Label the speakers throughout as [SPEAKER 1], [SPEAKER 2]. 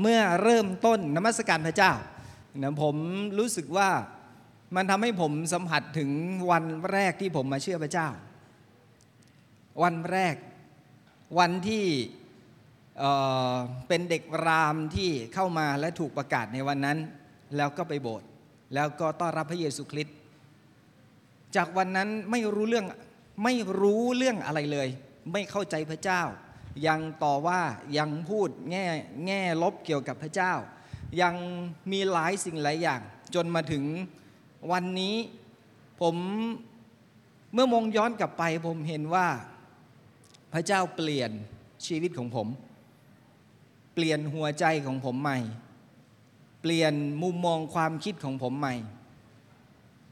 [SPEAKER 1] เมื่อเริ่มต้นนมัสการพระเจ้านะผมรู้สึกว่ามันทำให้ผมสัมผัสถึงวันแรกที่ผมมาเชื่อพระเจ้า วันแรกวันที่เอ่อเป็นเด็กรามที่เข้ามาและถูกประกาศในวันนั้น แล้วก็ไปโบสถ์แล้วก็ต้อนรับพระเยซูคริสต์จากวันนั้นไม่รู้เรื่องไม่รู้เรื่องอะไรเลย ไม่เข้าใจพระเจ้า ยังต่อว่ายังพูดแง่แง่ลบเกี่ยวกับพระเจ้า ยังมีหลายสิ่งหลายอย่าง จนมาถึงวันนี้ผมเมื่อมองย้อนกลับไป ผมเห็นว่าพระเจ้าเปลี่ยนชีวิตของผม เปลี่ยนหัวใจของผมใหม่ เปลี่ยนมุมมองความคิดของผมใหม่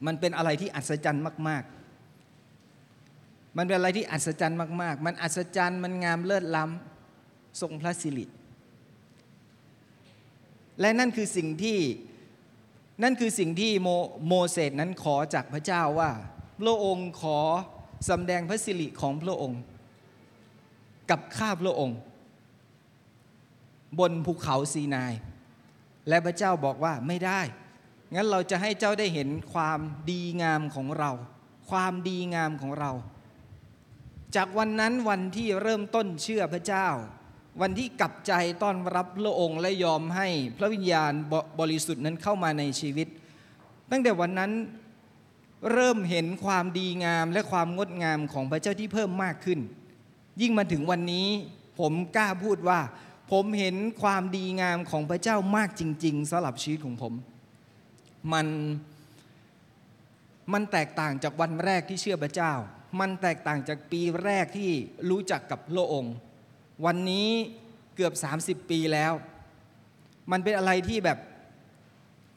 [SPEAKER 1] มันเป็นอะไรที่อัศจรรย์มาก มันเป็นอะไรที่อัศจรรย์มากๆ มันอัศจรรย์ มันงามเลิศล้ำทรงพระสิริและนั่นคือสิ่งที่นั่นคือสิ่งที่โมโมเสสนั้นขอจากพระเจ้าว่า พระองค์ขอสำแดงพระสิริของพระองค์ กับข้าพระองค์ บนภูเขาซีนาย และพระเจ้าบอกว่าไม่ได้ งั้นเราจะให้เจ้าได้เห็นความดีงามของเรา ความดีงามของเรา จากวันนั้นวันที่เริ่มต้นเชื่อพระเจ้า วันที่กลับใจต้อนรับพระองค์และยอมให้พระวิญญาณบบริสุทธิ์นั้นเข้ามาในชีวิต ตั้งแต่วันนั้นเริ่มเห็นความดีงามและความงดงามของพระเจ้าที่เพิ่มมากขึ้น ยิ่งมาถึงวันนี้ผมกล้าพูดว่า ผมเห็นความดีงามของพระเจ้ามากจริง ๆสำหรับชีวิตของผม มันมันแตกต่างจากวันแรกที่เชื่อพระเจ้ามันแตกต่างจากปีแรกที่รู้จักกับพระองค์วันนี้เกือบ 30 ปีแล้ว มันเป็นอะไรที่แบบ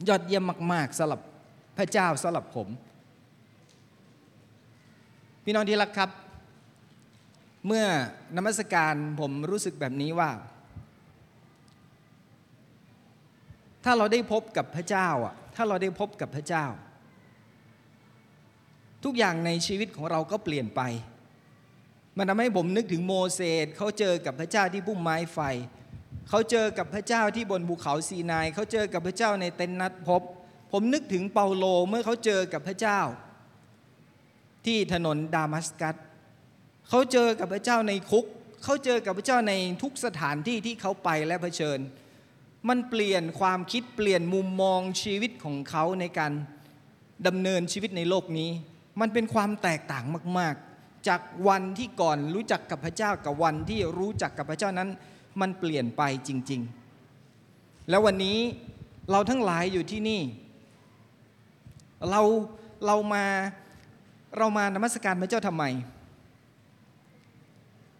[SPEAKER 1] ยอดเยี่ยมมาก ๆสำหรับพระเจ้าสำหรับผม พี่น้องที่รักครับ เมื่อนมัสการผมรู้สึกแบบนี้ว่า ถ้าเราได้พบกับพระเจ้าอะถ้าเราได้พบกับพระเจ้า ทุกอย่างในชีวิตของเราก็เปลี่ยนไป มันทำให้ผมนึกถึงโมเสสเขาเจอกับพระเจ้าที่พุ่มไม้ไฟ เขาเจอกับพระเจ้าที่บนภูเขาซีนาย เขาเจอกับพระเจ้าในเต็นนัดพบ ผมนึกถึงเปาโลเมื่อเขาเจอกับพระเจ้า ที่ถนนดามัสกัส เขาเจอกับพระเจ้าในคุก เขาเจอกับพระเจ้าในทุกสถานที่ที่เขาไปและเผชิญ มันเปลี่ยนความคิดเปลี่ยนมุมมองชีวิตของเขาในการดำเนินชีวิตในโลกนี้ มันเป็นความแตกต่างมาก ๆ จากวันที่ก่อนรู้จักกับพระเจ้ากับวันที่รู้จักกับพระเจ้านั้น มันเปลี่ยนไปจริง ๆ แล้ววันนี้เราทั้งหลายอยู่ที่นี่ เราเรามาเรามานมัสการพระเจ้าทำไม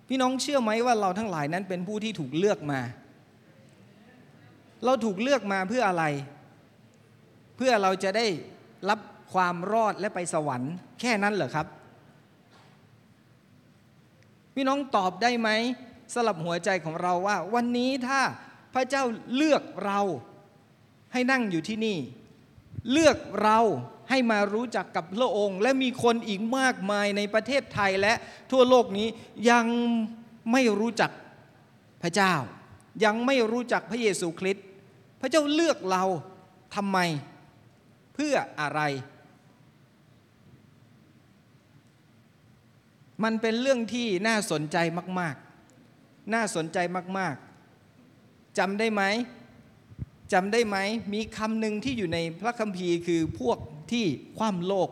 [SPEAKER 1] พี่น้องเชื่อไหมว่าเราทั้งหลายนั้นเป็นผู้ที่ถูกเลือกมา เราถูกเลือกมาเพื่ออะไร เพื่อเราจะได้รับความรอดและไปสวรรค์ แค่นั้นเหรอครับ พี่น้องตอบได้ไหมสลับหัวใจของเราว่า วันนี้ถ้าพระเจ้าเลือกเราให้นั่งอยู่ที่นี่ เลือกเราให้มารู้จักกับพระองค์ และมีคนอีกมากมายในประเทศไทยและทั่วโลกนี้ยังไม่รู้จักพระเจ้า ยังไม่รู้จักพระเยซูคริสต์พระเจ้าเลือกเราทำไม เพื่ออะไร มันเป็นเรื่องที่น่าสนใจมาก ๆ น่าสนใจมาก ๆจำได้ไหมจำได้ไหมมีคำหนึ่งที่อยู่ในพระคัมภีร์คือพวกที่คว่ำโลก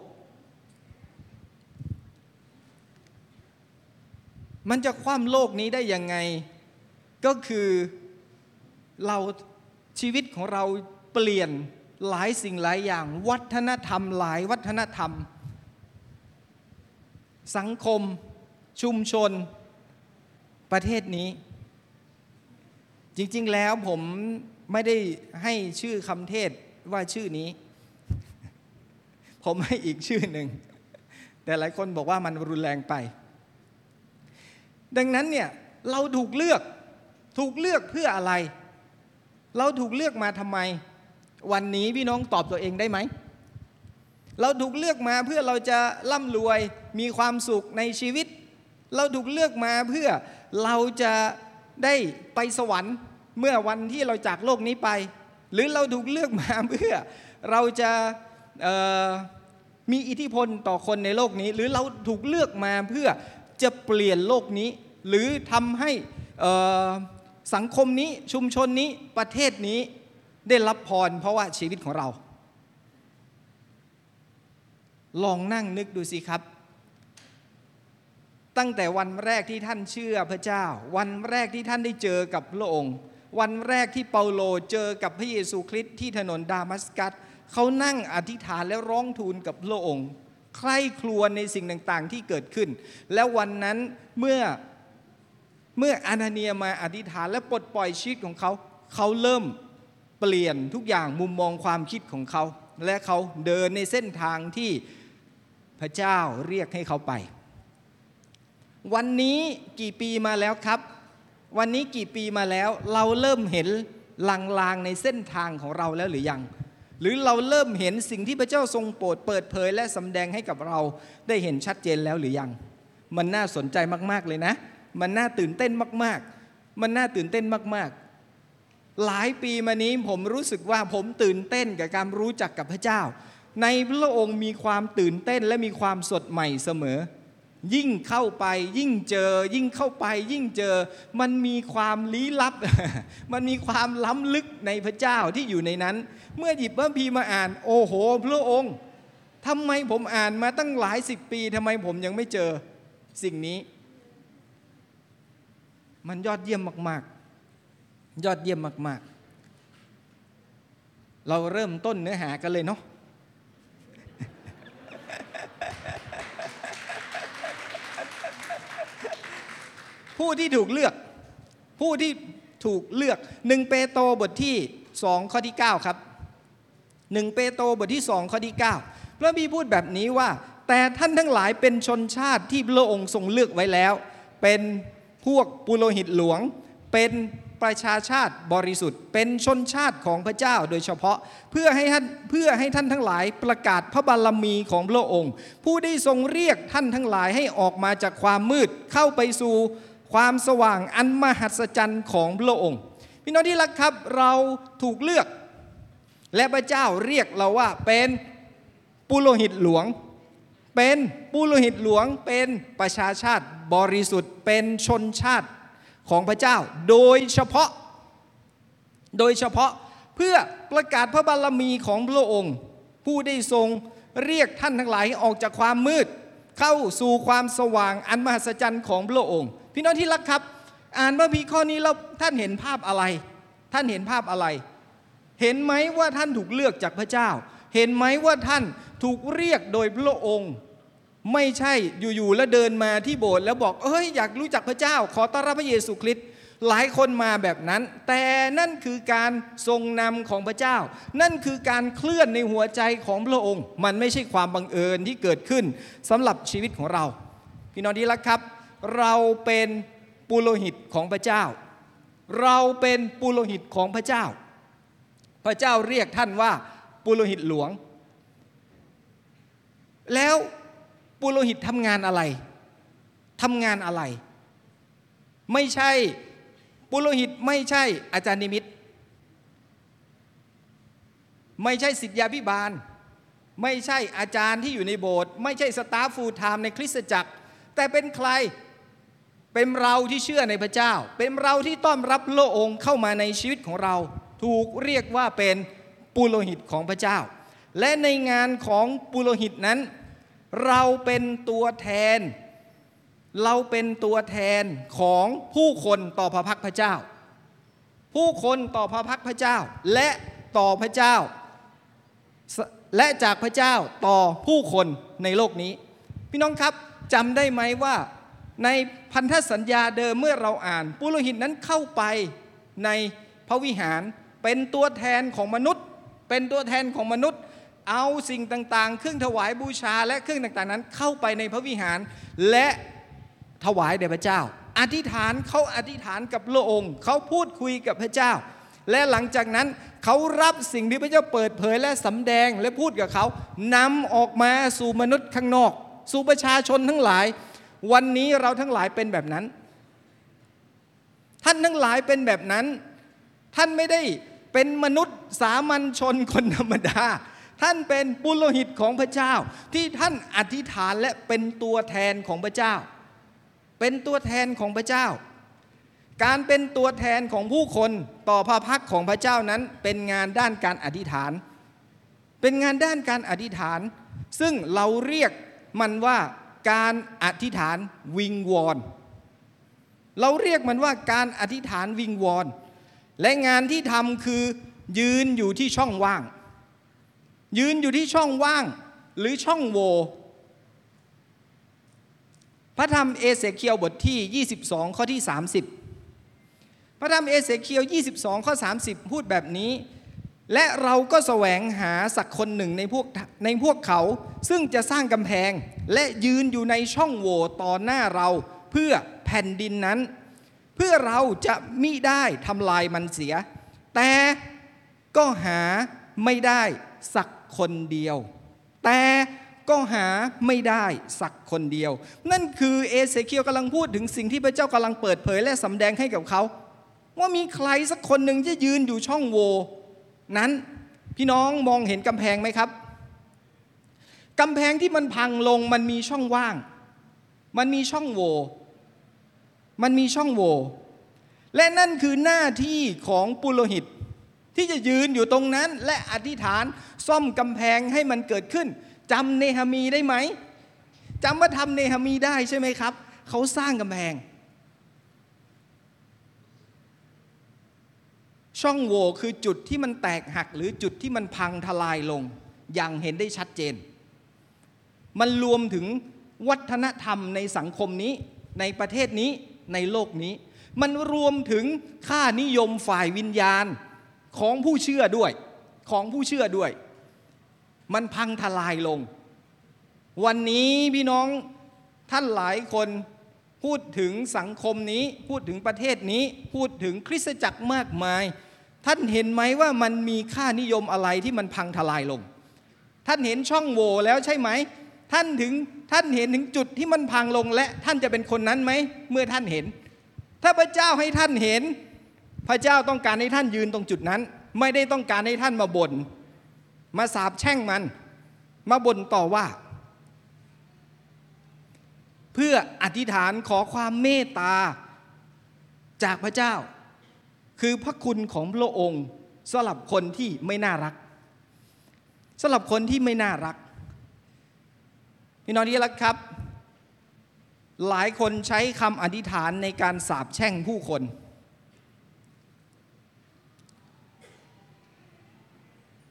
[SPEAKER 1] มันจะคว่ำโลกนี้ได้ยังไง ก็คือเราชีวิตของเราเปลี่ยนหลายสิ่งหลายอย่าง วัฒนธรรมหลายวัฒนธรรม สังคม ชุมชนประเทศนี้ จริงๆแล้วผมไม่ได้ให้ชื่อคำเทศว่าชื่อนี้ ผมให้อีกชื่อหนึ่ง แต่หลายคนบอกว่ามันรุนแรงไป ดังนั้นเนี่ยเราถูกเลือกถูกเลือกเพื่ออะไร เราถูกเลือกมาทำไม วันนี้พี่น้องตอบตัวเองได้ไหม เราถูกเลือกมาเพื่อเราจะร่ำรวยมีความสุขในชีวิต เราถูกเลือกมาเพื่อเราจะได้ไปสวรรค์เมื่อวันที่เราจากโลกนี้ไป หรือเราถูกเลือกมาเพื่อเราจะมีอิทธิพลต่อคนในโลกนี้ หรือเราถูกเลือกมาเพื่อจะเปลี่ยนโลกนี้ หรือทำให้สังคมนี้ชุมชนนี้ประเทศนี้ได้รับพรเพราะว่าชีวิตของเรา ลองนั่งนึกดูสิครับ ตั้งแต่วันแรกที่ท่านเชื่อพระเจ้า วันแรกที่ท่านได้เจอกับพระองค์ วันแรกที่เปาโลเจอกับพระเยซูคริสต์ที่ถนนดามัสกัสเขานั่งอธิษฐานและร้องทูลกับพระองค์ใคร่ครวญในสิ่งต่างๆที่เกิดขึ้น แล้ววันนั้นเมื่อเมื่ออานาเนียมาอธิษฐานและปลดปล่อยชีวิตของเขาเขาเริ่มเปลี่ยนทุกอย่างมุมมองความคิดของเขา และเขาเดินในเส้นทางที่พระเจ้าเรียกให้เขาไป วันนี้กี่ปีมาแล้วครับ วันนี้กี่ปีมาแล้ว เราเริ่มเห็นลางๆในเส้นทางของเราแล้วหรือยัง หรือเราเริ่มเห็นสิ่งที่พระเจ้าทรงโปรดเปิดเผย และสำแดงให้กับเราได้เห็นชัดเจนแล้วหรือยัง มันน่าสนใจมากๆเลยนะ มันน่าตื่นเต้นมากๆ มันน่าตื่นเต้นมากๆ หลายปีมานี้ผมรู้สึกว่าผมตื่นเต้นกับการรู้จักกับพระเจ้า ในพระองค์มีความตื่นเต้นและมีความสดใหม่เสมอ ยิ่งเข้าไปยิ่งเจอ ยิ่งเข้าไปยิ่งเจอ มันมีความลี้ลับ มันมีความล้ำลึกในพระเจ้าที่อยู่ในนั้น เมื่อหยิบพระพีมาอ่าน โอ้โห พระองค์ทำไมผมอ่านมาตั้งหลายสิบปีทำไมผมยังไม่เจอสิ่งนี้ มันยอดเยี่ยมมาก ๆ ยอดเยี่ยมมาก ๆ เราเริ่มต้นเนื้อหากันเลยเนาะ ผู้ที่ถูกเลือก ผู้ที่ถูกเลือกหนึ่งเปโตรบทที่สองข้อที่ 9 ครับหนึ่งเปโตรบทที่สองข้อที่ 9 พระบีพูดแบบนี้ว่า แต่ท่านทั้งหลายเป็นชนชาติที่พระองค์ทรงเลือกไว้แล้ว เป็นพวกปุโรหิตหลวง เป็นประชาชาติบริสุทธิ์ เป็นชนชาติของพระเจ้าโดยเฉพาะเพื่อให้ท่านเพื่อให้ท่านทั้งหลายประกาศพระบารมีของพระองค์ ผู้ได้ทรงเรียกท่านทั้งหลายให้ออกมาจากความมืดเข้าไปสู่ ความสว่างอันมหัศจรรย์ของพระองค์พี่น้องที่รักครับเราถูกเลือก และพระเจ้าเรียกเราว่าเป็นปุโรหิตหลวง เป็นปุโรหิตหลวงเป็นประชาชาติบริสุทธิ์เป็นชนชาติของพระเจ้า โดยเฉพาะ โดยเฉพาะเพื่อประกาศพระบารมีของพระองค์ ผู้ได้ทรงเรียกท่านทั้งหลายออกจากความมืด เข้าสู่ความสว่างอันมหัศจรรย์ของพระองค์ พี่น้องที่รักครับ อ่านพระพีข้อนี้แล้วท่านเห็นภาพอะไร ท่านเห็นภาพอะไร เห็นไหมว่าท่านถูกเลือกจากพระเจ้า เห็นไหมว่าท่านถูกเรียกโดยพระองค์ ไม่ใช่อยู่ๆแล้วเดินมาที่โบสถ์แล้วบอกเอ้ยอยากรู้จักพระเจ้า ขอต้อนรับพระเยซูคริสต์หลายคนมาแบบนั้น แต่นั่นคือการทรงนำของพระเจ้า นั่นคือการเคลื่อนในหัวใจของพระองค์ มันไม่ใช่ความบังเอิญที่เกิดขึ้นสำหรับชีวิตของเรา พี่น้องดีละครับ เราเป็นปุโรหิตของพระเจ้า เราเป็นปุโรหิตของพระเจ้า พระเจ้าเรียกท่านว่าปุโรหิตหลวง แล้วปุโรหิตทำงานอะไรทำงานอะไร ไม่ใช่ปุโรหิตไม่ใช่อาจารย์นิมิต ไม่ใช่ศิษยาภิบาล ไม่ใช่อาจารย์ที่อยู่ในโบสถ์ไม่ใช่ staff full-time ในคริสตจักร แต่เป็นใคร เป็นเราที่เชื่อในพระเจ้า เป็นเราที่ต้อนรับพระองค์เข้ามาในชีวิตของเรา ถูกเรียกว่าเป็นปุโรหิตของพระเจ้า และในงานของปุโรหิตนั้น เราเป็นตัวแทน เราเป็นตัวแทนของผู้คนต่อพระพักตร์พระเจ้า ผู้คนต่อพระพักพระเจ้า และต่อพระเจ้า และจากพระเจ้าต่อผู้คนในโลกนี้ พี่น้องครับจำได้ไหมว่า ในพันธสัญญาเดิมเมื่อเราอ่าน ปุโรหิตนั้นเข้าไปในพระวิหารเป็นตัวแทนของมนุษย์ เป็นตัวแทนของมนุษย์ เอาสิ่งต่างๆ เครื่องถวายบูชาและเครื่องต่างๆนั้นเข้าไปในพระวิหาร และถวายแด่พระเจ้า อธิษฐานเขาอธิษฐานกับพระองค์ เขาพูดคุยกับพระเจ้า และหลังจากนั้นเขารับสิ่งที่พระเจ้าเปิดเผยและสำแดงและพูดกับเขานำออกมาสู่มนุษย์ข้างนอก สู่ประชาชนทั้งหลาย วันนี้เราทั้งหลายเป็นแบบนั้น ท่านทั้งหลายเป็นแบบนั้น ท่านไม่ได้เป็นมนุษย์สามัญชนคนธรรมดา ท่านเป็นปุโรหิตของพระเจ้า ที่ท่านอธิษฐานและเป็นตัวแทนของพระเจ้า เป็นตัวแทนของพระเจ้า การเป็นตัวแทนของผู้คนต่อพระพักของพระเจ้านั้น เป็นงานด้านการอธิษฐาน เป็นงานด้านการอธิษฐาน ซึ่งเราเรียกมันว่า การอธิษฐานวิงวอนเราเรียกมันว่าการอธิษฐานวิงวอนและงานที่ทำคือยืนอยู่ที่ช่องว่าง ยืนอยู่ที่ช่องว่างหรือช่องโว พระธรรมเอเสเคียวบทที่ 22 ข้อที่ 30 พระธรรมเอเสเคียว 22 ข้อ 30 พูดแบบนี้ และเราก็แสวงหาสักคนหนึ่งในพวกในพวกเขา ซึ่งจะสร้างกำแพง และยืนอยู่ในช่องโหว่ต่อหน้าเราเพื่อแผ่นดินนั้น เพื่อเราจะมิได้ทำลายมันเสีย แต่ก็หาไม่ได้สักคนเดียว แต่ก็หาไม่ได้สักคนเดียว นั่นคือเอเสเคียวกำลังพูดถึงสิ่งที่พระเจ้ากำลังเปิดเผยและสำแดงให้กับเขา ว่ามีใครสักคนหนึ่งที่ยืนอยู่ช่องโหว่ นั้นพี่น้องมองเห็นกำแพงไหมครับกำแพงที่มันพังลงมันมีช่องว่าง มันมีช่องโหว่มันมีช่องโหว่และนั่นคือหน้าที่ของปุโรหิต ที่จะยืนอยู่ตรงนั้น และอธิษฐานซ่อมกำแพงให้มันเกิดขึ้นจำเนหามีได้ไหมจำว่าทำเนหามีได้ใช่ไหมครับ เขาสร้างกำแพง ช่องโหว่คือจุดที่มันแตกหักหรือจุดที่มันพังทลายลง อย่างเห็นได้ชัดเจน มันรวมถึงวัฒนธรรมในสังคมนี้ ในประเทศนี้ในโลกนี้ มันรวมถึงค่านิยมฝ่ายวิญญาณของผู้เชื่อด้วย ของผู้เชื่อด้วย มันพังทลายลง วันนี้พี่น้องท่านหลายคนพูดถึงสังคมนี้ พูดถึงประเทศนี้ พูดถึงคริสตจักรมากมาย ท่านเห็นไหมว่ามันมีค่านิยมอะไรที่มันพังทลายลง ท่านเห็นช่องโหว่แล้วใช่ไหม ท่านถึงท่านเห็นถึงจุดที่มันพังลงและท่านจะเป็นคนนั้นไหมเมื่อท่านเห็น ถ้าพระเจ้าให้ท่านเห็น พระเจ้าต้องการให้ท่านยืนตรงจุดนั้น ไม่ได้ต้องการให้ท่านมาบน่นมาสาบแช่งมัน มาบ่นต่อว่า เพื่ออธิษฐานขอความเมตตาจากพระเจ้า คือพระคุณของพระองค์สำหรับคนที่ไม่น่ารักสำหรับคนที่ไม่น่ารักพี่น้องที่รักครับ หลายคนใช้คำอธิษฐานในการสาบแช่งผู้คน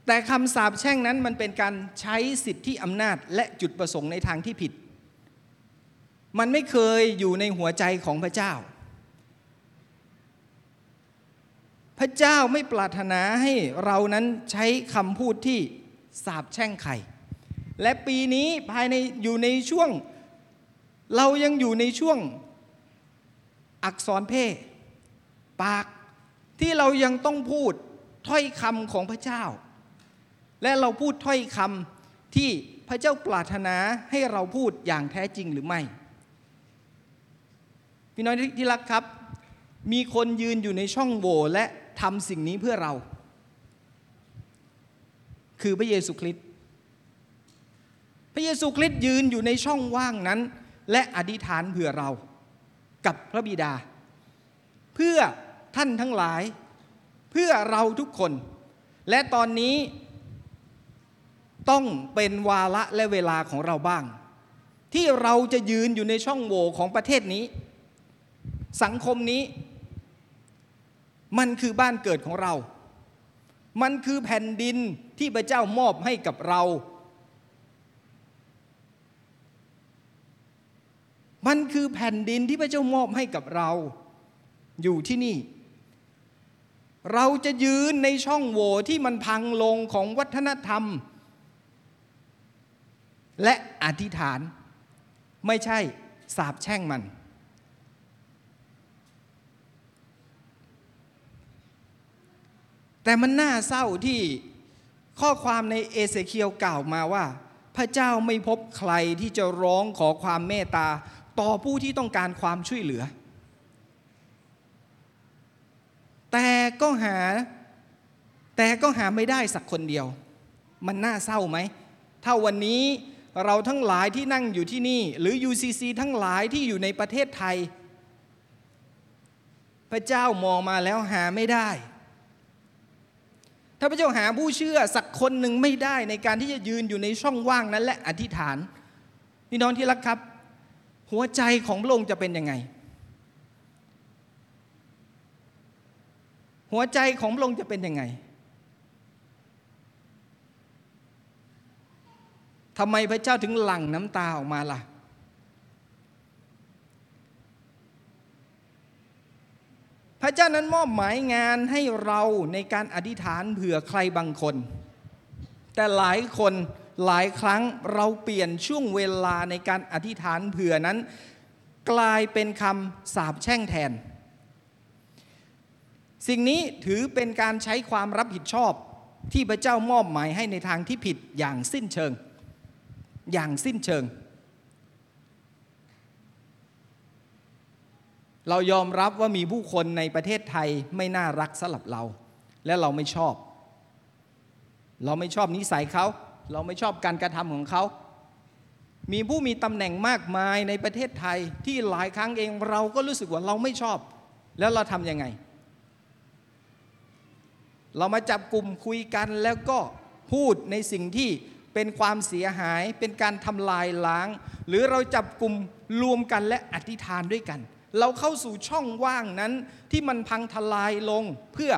[SPEAKER 1] แต่คำสาปแช่งนั้นมันเป็นการใช้สิทธิอำนาจและจุดประสงค์ในทางที่ผิด มันไม่เคยอยู่ในหัวใจของพระเจ้า พระเจ้าไม่ปรารถนาให้เรานั้นใช้คำพูดที่สาปแช่งใคร และปีนี้ภายในอยู่ในช่วง เรายังอยู่ในช่วงอักษรเพศปากที่เรายังต้องพูดถ้อยคำของพระเจ้า และเราพูดถ้อยคำที่พระเจ้าปรารถนาให้เราพูดอย่างแท้จริงหรือไม่ พี่น้องที่รักครับ มีคนยืนอยู่ในช่องโหว่และ ทำสิ่งนี้เพื่อเรา คือพระเยซูคริสต์พระเยซูคริสต์ยืนอยู่ในช่องว่างนั้น และอธิษฐานเผื่อเรากับพระบิดา เพื่อท่านทั้งหลาย เพื่อเราทุกคน และตอนนี้ต้องเป็นวาระและเวลาของเราบ้าง ที่เราจะยืนอยู่ในช่องโหว่ของประเทศนี้ สังคมนี้ มันคือบ้านเกิดของเรา มันคือแผ่นดินที่พระเจ้ามอบให้กับเรา มันคือแผ่นดินที่พระเจ้ามอบให้กับเรา อยู่ที่นี่ เราจะยืนในช่องโหว่ที่มันพังลงของวัฒนธรรม และอธิษฐาน ไม่ใช่สาบแช่งมัน แต่มันน่าเศร้าที่ข้อความในเอเสเคียวกล่าวมาว่า พระเจ้าไม่พบใครที่จะร้องขอความเมตตา ต่อผู้ที่ต้องการความช่วยเหลือ แต่ก็หาแต่ก็หาไม่ได้สักคนเดียว มันน่าเศร้าไหม ถ้าวันนี้เราทั้งหลายที่นั่งอยู่ที่นี่ หรือ UCC ทั้งหลายที่อยู่ในประเทศไทย พระเจ้ามองมาแล้วหาไม่ได้าพระเจ้าหาผู้เชื่อสักคนหนึ่งไม่ได้ในการที่จะยืนอยู่ในช่องว่างนั้น และอธิษฐานพี่น้องที่รักครับ หัวใจของพระองค์จะเป็นยังไง หัวใจของพระองค์จะเป็นยังไงทำไมพระเจ้าถึงหลั่งน้ำตาออกมาล่ะ ระเจ้านั้นมอบหมายงานให้เราในการอธิษฐานเผื่อใครบางคน แต่หลายคนหลายครั้งเราเปลี่ยนช่วงเวลาในการอธิษฐานเผื่อนั้น กลายเป็นคำสาปแช่งแทน สิ่งนี้ถือเป็นการใช้ความรับผิดชอบที่พระเจ้ามอบหมายให้ในทางที่ผิดอย่างสิ้นเชิง อย่างสิ้นเชิง เรายอมรับว่ามีผู้คนในประเทศไทยไม่น่ารักสำหรับเรา และเราไม่ชอบ เราไม่ชอบนิสัยเขา เราไม่ชอบการกระทำของเขา มีผู้มีตำแหน่งมากมายในประเทศไทยที่หลายครั้งเองเราก็รู้สึกว่าเราไม่ชอบ แล้วเราทำยังไง เรามาจับกลุ่มคุยกันแล้วก็พูดในสิ่งที่เป็นความเสียหายเป็นการทำลายล้าง หรือเราจับกลุ่มรวมกันและอธิษฐานด้วยกัน เราเข้าสู่ช่องว่างนั้นที่มันพังทลายลง เพื่อ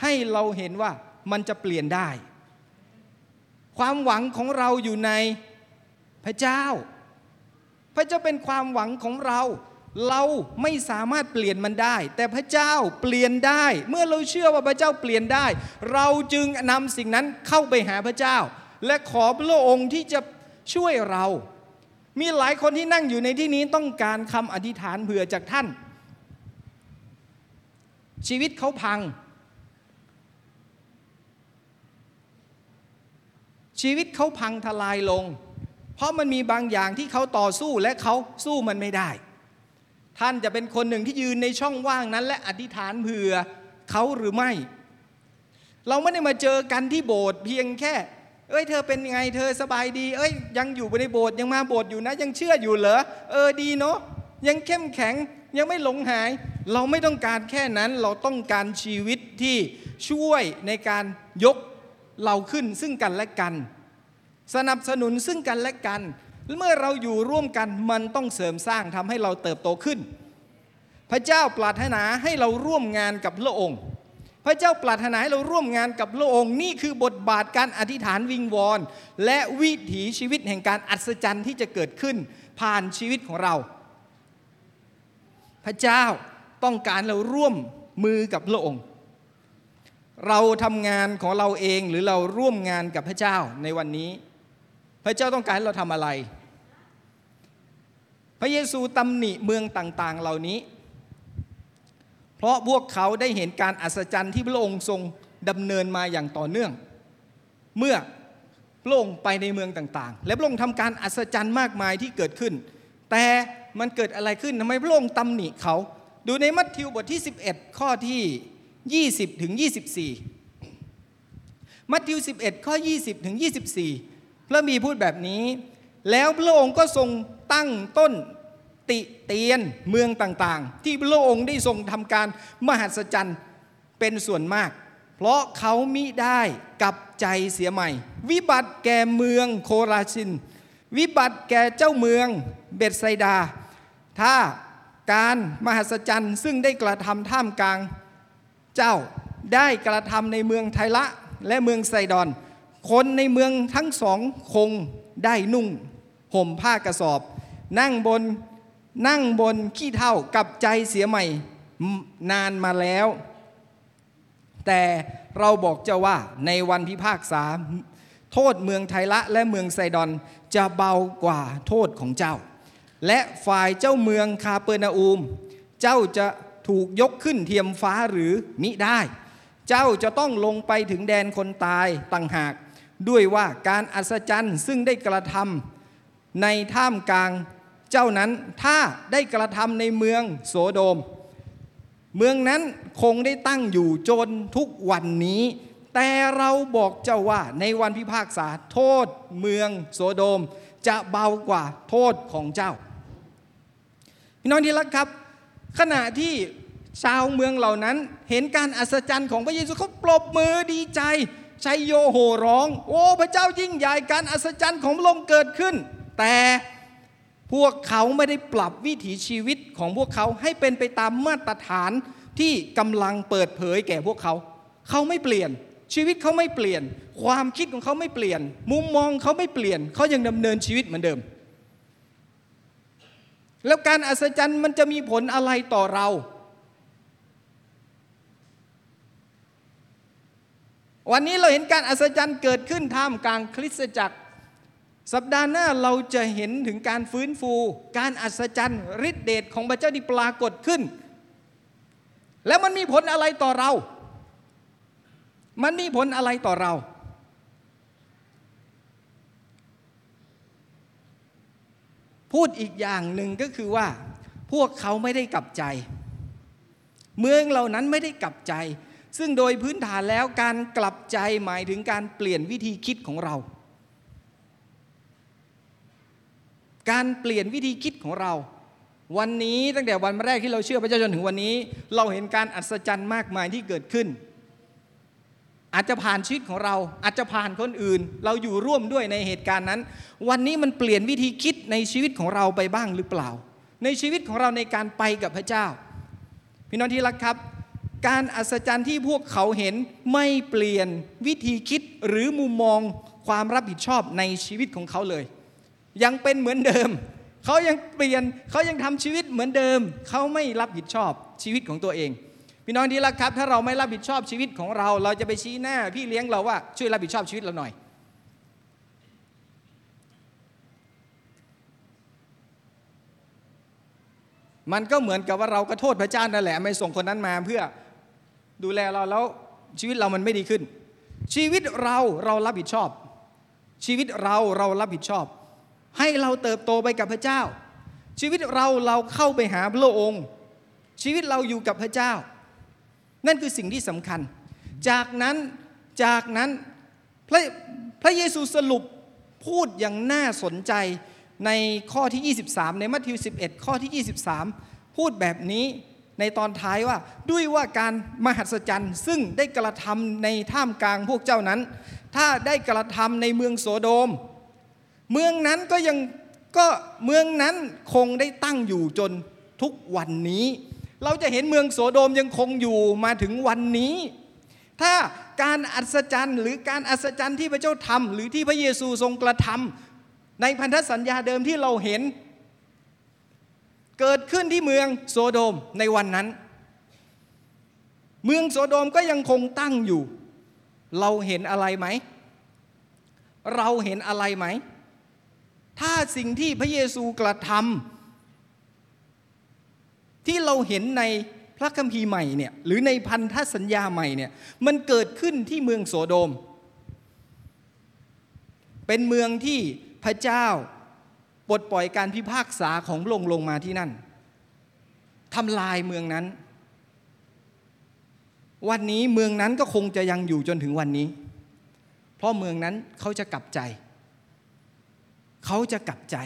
[SPEAKER 1] ให้เราเห็นว่ามันจะเปลี่ยนได้ ความหวังของเราอยู่ในพระเจ้า พระเจ้าเป็นความหวังของเรา เราไม่สามารถเปลี่ยนมันได้ แต่พระเจ้าเปลี่ยนได้ เมื่อเราเชื่อว่าพระเจ้าเปลี่ยนได้ เราจึงนำสิ่งนั้นเข้าไปหาพระเจ้า และขอพระองค์ที่จะช่วยเรา มีหลายคนที่นั่งอยู่ในที่นี้ต้องการคำอธิษฐานเผื่อจากท่าน ชีวิตเขาพัง ชีวิตเขาพังทลายลง เพราะมันมีบางอย่างที่เขาต่อสู้และเขาสู้มันไม่ได้ ท่านจะเป็นคนหนึ่งที่ยืนในช่องว่างนั้น และอธิษฐานเผื่อเขาหรือไม่ เราไม่ได้มาเจอกันที่โบสถ์เพียงแค่ เอ้ยเธอเป็นไงเธอสบายดี เอ้ยยังอยู่ในโบสถ์ยังมาโบสถ์อยู่นะ ยังเชื่ออยู่เหรอเออดีเนาะยังเข้มแข็งยังไม่หลงหาย เราไม่ต้องการแค่นั้นเราต้องการชีวิตที่ช่วยในการยกเราขึ้นซึ่งกันและกัน สนับสนุนซึ่งกันและกัน เมื่อเราอยู่ร่วมกันมันต้องเสริมสร้างทำให้เราเติบโตขึ้น พระเจ้าปรารถนาให้เราร่วมงานกับพระองค์ พระเจ้าปรารถนาให้เราร่วมงานกับพระองค์ นี่คือบทบาทการอธิษฐานวิงวอน และวิถีชีวิตแห่งการอัศจรรย์ที่จะเกิดขึ้นผ่านชีวิตของเรา พระเจ้าต้องการเราร่วมมือกับพระองค์ เราทำงานของเราเองหรือเราร่วมงานกับพระเจ้าในวันนี้ พระเจ้าต้องการเราทำอะไร พระเยซูตำหนิเมืองต่าง ๆ เหล่านี้ ราะพวกเขาได้เห็นการอัศจรรย์ที่พระองค์ทรงดำเนินมาอย่างต่อเนื่อง เมื่อพระองค์ไปในเมืองต่างๆ และพระองค์ทำการอัศจรรย์มากมายที่เกิดขึ้น แต่มันเกิดอะไรขึ้นทำไมพระองค์ตำหนิเขา ดูในมัทธิวบทที่ 11 ข้อที่ 20ถึง24 มัทธิว 11 ข้อ 20ถึง24 พระมีพูดแบบนี้ แล้วพระองค์ก็ทรงตั้งต้น ติเตียนเมืองต่างๆ ที่พระองค์ได้ทรงทำการมหัศจรรย์เป็นส่วนมาก เพราะเขามิได้กลับใจเสียใหม่ วิบัติแก่เมืองโคราชิน วิบัติแก่เจ้าเมืองเบตไซดา ถ้าการมหัศจรรย์ซึ่งได้กระทำท่ามกลางเจ้าได้กระทำในเมืองไทละและเมืองไซดอน คนในเมืองทั้งสองคงได้นุ่งห่มผ้ากระสอบ นั่งบน นั่งบนขี้เท่ากับใจเสียใหม่นานมาแล้ว แต่เราบอกเจ้าว่าในวันพิพากษา โทษเมืองไทละและเมืองไซดอนจะเบากว่าโทษของเจ้า และฝ่ายเจ้าเมืองคาเปอร์นาอูม เจ้าจะถูกยกขึ้นเทียมฟ้าหรือมิได้ เจ้าจะต้องลงไปถึงแดนคนตายต่างหาก ด้วยว่าการอัศจรรย์ซึ่งได้กระทำในท่ามกลาง เจ้านั้นถ้าได้กระทำในเมืองโสโดม เมืองนั้นคงได้ตั้งอยู่จนทุกวันนี้ แต่เราบอกเจ้าว่าในวันพิพากษาโทษเมืองโสโดม จะเบากว่าโทษของเจ้าพี่น้องที่รักครับ ขณะที่ชาวเมืองเหล่านั้นเห็นการอัศจรรย์ของพระเยซูเขาปรบมือดีใจชัยโยโห่ร้อง โอ้พระเจ้ายิ่งใหญ่การอัศจรรย์ของพระองค์เกิดขึ้น แต่ พวกเขาไม่ได้ปรับวิถีชีวิตของพวกเขาให้เป็นไปตามมาตรฐานที่กำลังเปิดเผยแก่พวกเขา เขาไม่เปลี่ยน ชีวิตเขาไม่เปลี่ยน ความคิดของเขาไม่เปลี่ยน มุมมองเขาไม่เปลี่ยน เขายังดำเนินชีวิตเหมือนเดิม แล้วการอัศจรรย์มันจะมีผลอะไรต่อเรา วันนี้เราเห็นการอัศจรรย์เกิดขึ้นท่ามกลางคริสตจักร สัปดาห์หน้าเราจะเห็นถึงการฟื้นฟู การอัศจรรย์ฤทธิเดชของพระเจ้าที่ปรากฏขึ้น แล้วมันมีผลอะไรต่อเรา มันมีผลอะไรต่อเรา พูดอีกอย่างหนึ่งก็คือว่า พวกเขาไม่ได้กลับใจ เมืองเหล่านั้นไม่ได้กลับใจ ซึ่งโดยพื้นฐานแล้วการกลับใจหมายถึงการเปลี่ยนวิธีคิดของเรา การเปลี่ยนวิธีคิดของเรา วันนี้ตั้งแต่วันแรกที่เราเชื่อพระเจ้าจนถึงวันนี้ เราเห็นการอัศจรรย์มากมายที่เกิดขึ้น อาจจะผ่านชีวิตของเรา อาจจะผ่านคนอื่น เราอยู่ร่วมด้วยในเหตุการณ์นั้น วันนี้มันเปลี่ยนวิธีคิดในชีวิตของเราไปบ้างหรือเปล่า ในชีวิตของเราในการไปกับพระเจ้า พี่น้องที่รักครับ การอัศจรรย์ที่พวกเขาเห็นไม่เปลี่ยนวิธีคิดหรือมุมมองความรับผิดชอบในชีวิตของเขาเลย ยังเป็นเหมือนเดิม เขายังเปลี่ยนเขายังทำชีวิตเหมือนเดิม เขาไม่รับผิดชอบชีวิตของตัวเอง พี่น้องที่รักครับ ถ้าเราไม่รับผิดชอบชีวิตของเรา เราจะไปชี้หน้า พี่เลี้ยงเราว่าช่วยรับผิดชอบชีวิตเราหน่อย มันก็เหมือนกับว่าเราก็โทษพระเจ้านั่นแหละ ไม่ส่งคนนั้นมาเพื่อดูแลเราแล้วชีวิตเรามันไม่ดีขึ้น ชีวิตเราเรารับผิดชอบ ชีวิตเราเรารับผิดชอบ ให้เราเติบโตไปกับพระเจ้า ชีวิตเราเราเข้าไปหาพระองค์ ชีวิตเราอยู่กับพระเจ้า นั่นคือสิ่งที่สำคัญ จากนั้นจากนั้นพระพระเยซูสรุปพูดอย่างน่าสนใจในข้อที่ 23 ในมัทธิว 11 ข้อที่ 23 พูดแบบนี้ในตอนท้ายว่าด้วยว่าการมหัศจรรย์ซึ่งได้กระทำในท่ามกลางพวกเจ้านั้น ถ้าได้กระทำในเมืองโสโดม เมืองนั้นก็ยังก็เมืองนั้นคงได้ตั้งอยู่จนทุกวันนี้ เราจะเห็นเมืองโสโดมยังคงอยู่มาถึงวันนี้ ถ้าการอัศจรรย์หรือการอัศจรรย์ที่พระเจ้าทำหรือที่พระเยซูทรงกระทำในพันธสัญญาเดิมที่เราเห็น เกิดขึ้นที่เมืองโสโดมในวันนั้น เมืองโสโดมก็ยังคงตั้งอยู่ เราเห็นอะไรไหม เราเห็นอะไรไหม ถ้าสิ่งที่พระเยซูกระทำที่เราเห็นในพระคัมภีร์ใหม่เนี่ยหรือในพันธสัญญาใหม่เนี่ยมันเกิดขึ้นที่เมืองโสโดม เป็นเมืองที่พระเจ้าปลดปล่อยการพิพากษาของลงลงมาที่นั่นทำลายเมืองนั้น วันนี้เมืองนั้นก็คงจะยังอยู่จนถึงวันนี้ เพราะเมืองนั้นเขาจะกลับใจ เขาจะกลับใจ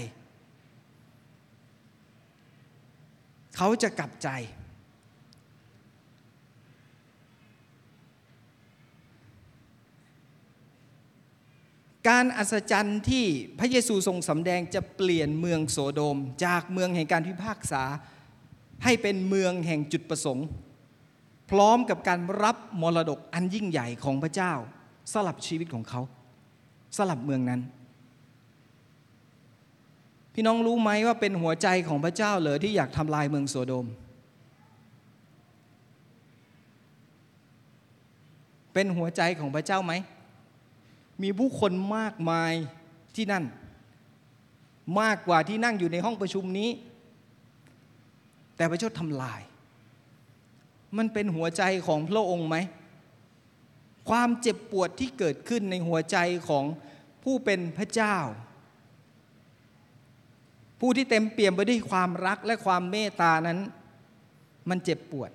[SPEAKER 1] เขาจะกลับใจ การอัศจรรย์ที่พระเยซูทรงสำแดงจะเปลี่ยนเมืองโสโดม จากเมืองแห่งการพิพากษา ให้เป็นเมืองแห่งจุดประสงค์ พร้อมกับการรับมรดกอันยิ่งใหญ่ของพระเจ้าสลับชีวิตของเขา สลับเมืองนั้น พี่น้องรู้ไหมว่าเป็นหัวใจของพระเจ้าเลยที่อยากทำลายเมืองโสโดม เป็นหัวใจของพระเจ้าไหม มีผู้คนมากมายที่นั่น มากกว่าที่นั่งอยู่ในห้องประชุมนี้ แต่พระเจ้าทำลาย มันเป็นหัวใจของพระองค์ไหม ความเจ็บปวดที่เกิดขึ้นในหัวใจของผู้เป็นพระเจ้า ผู้ที่เต็มเปี่ยมไปด้วยความรักและความเมตตานั้น มันเจ็บปวด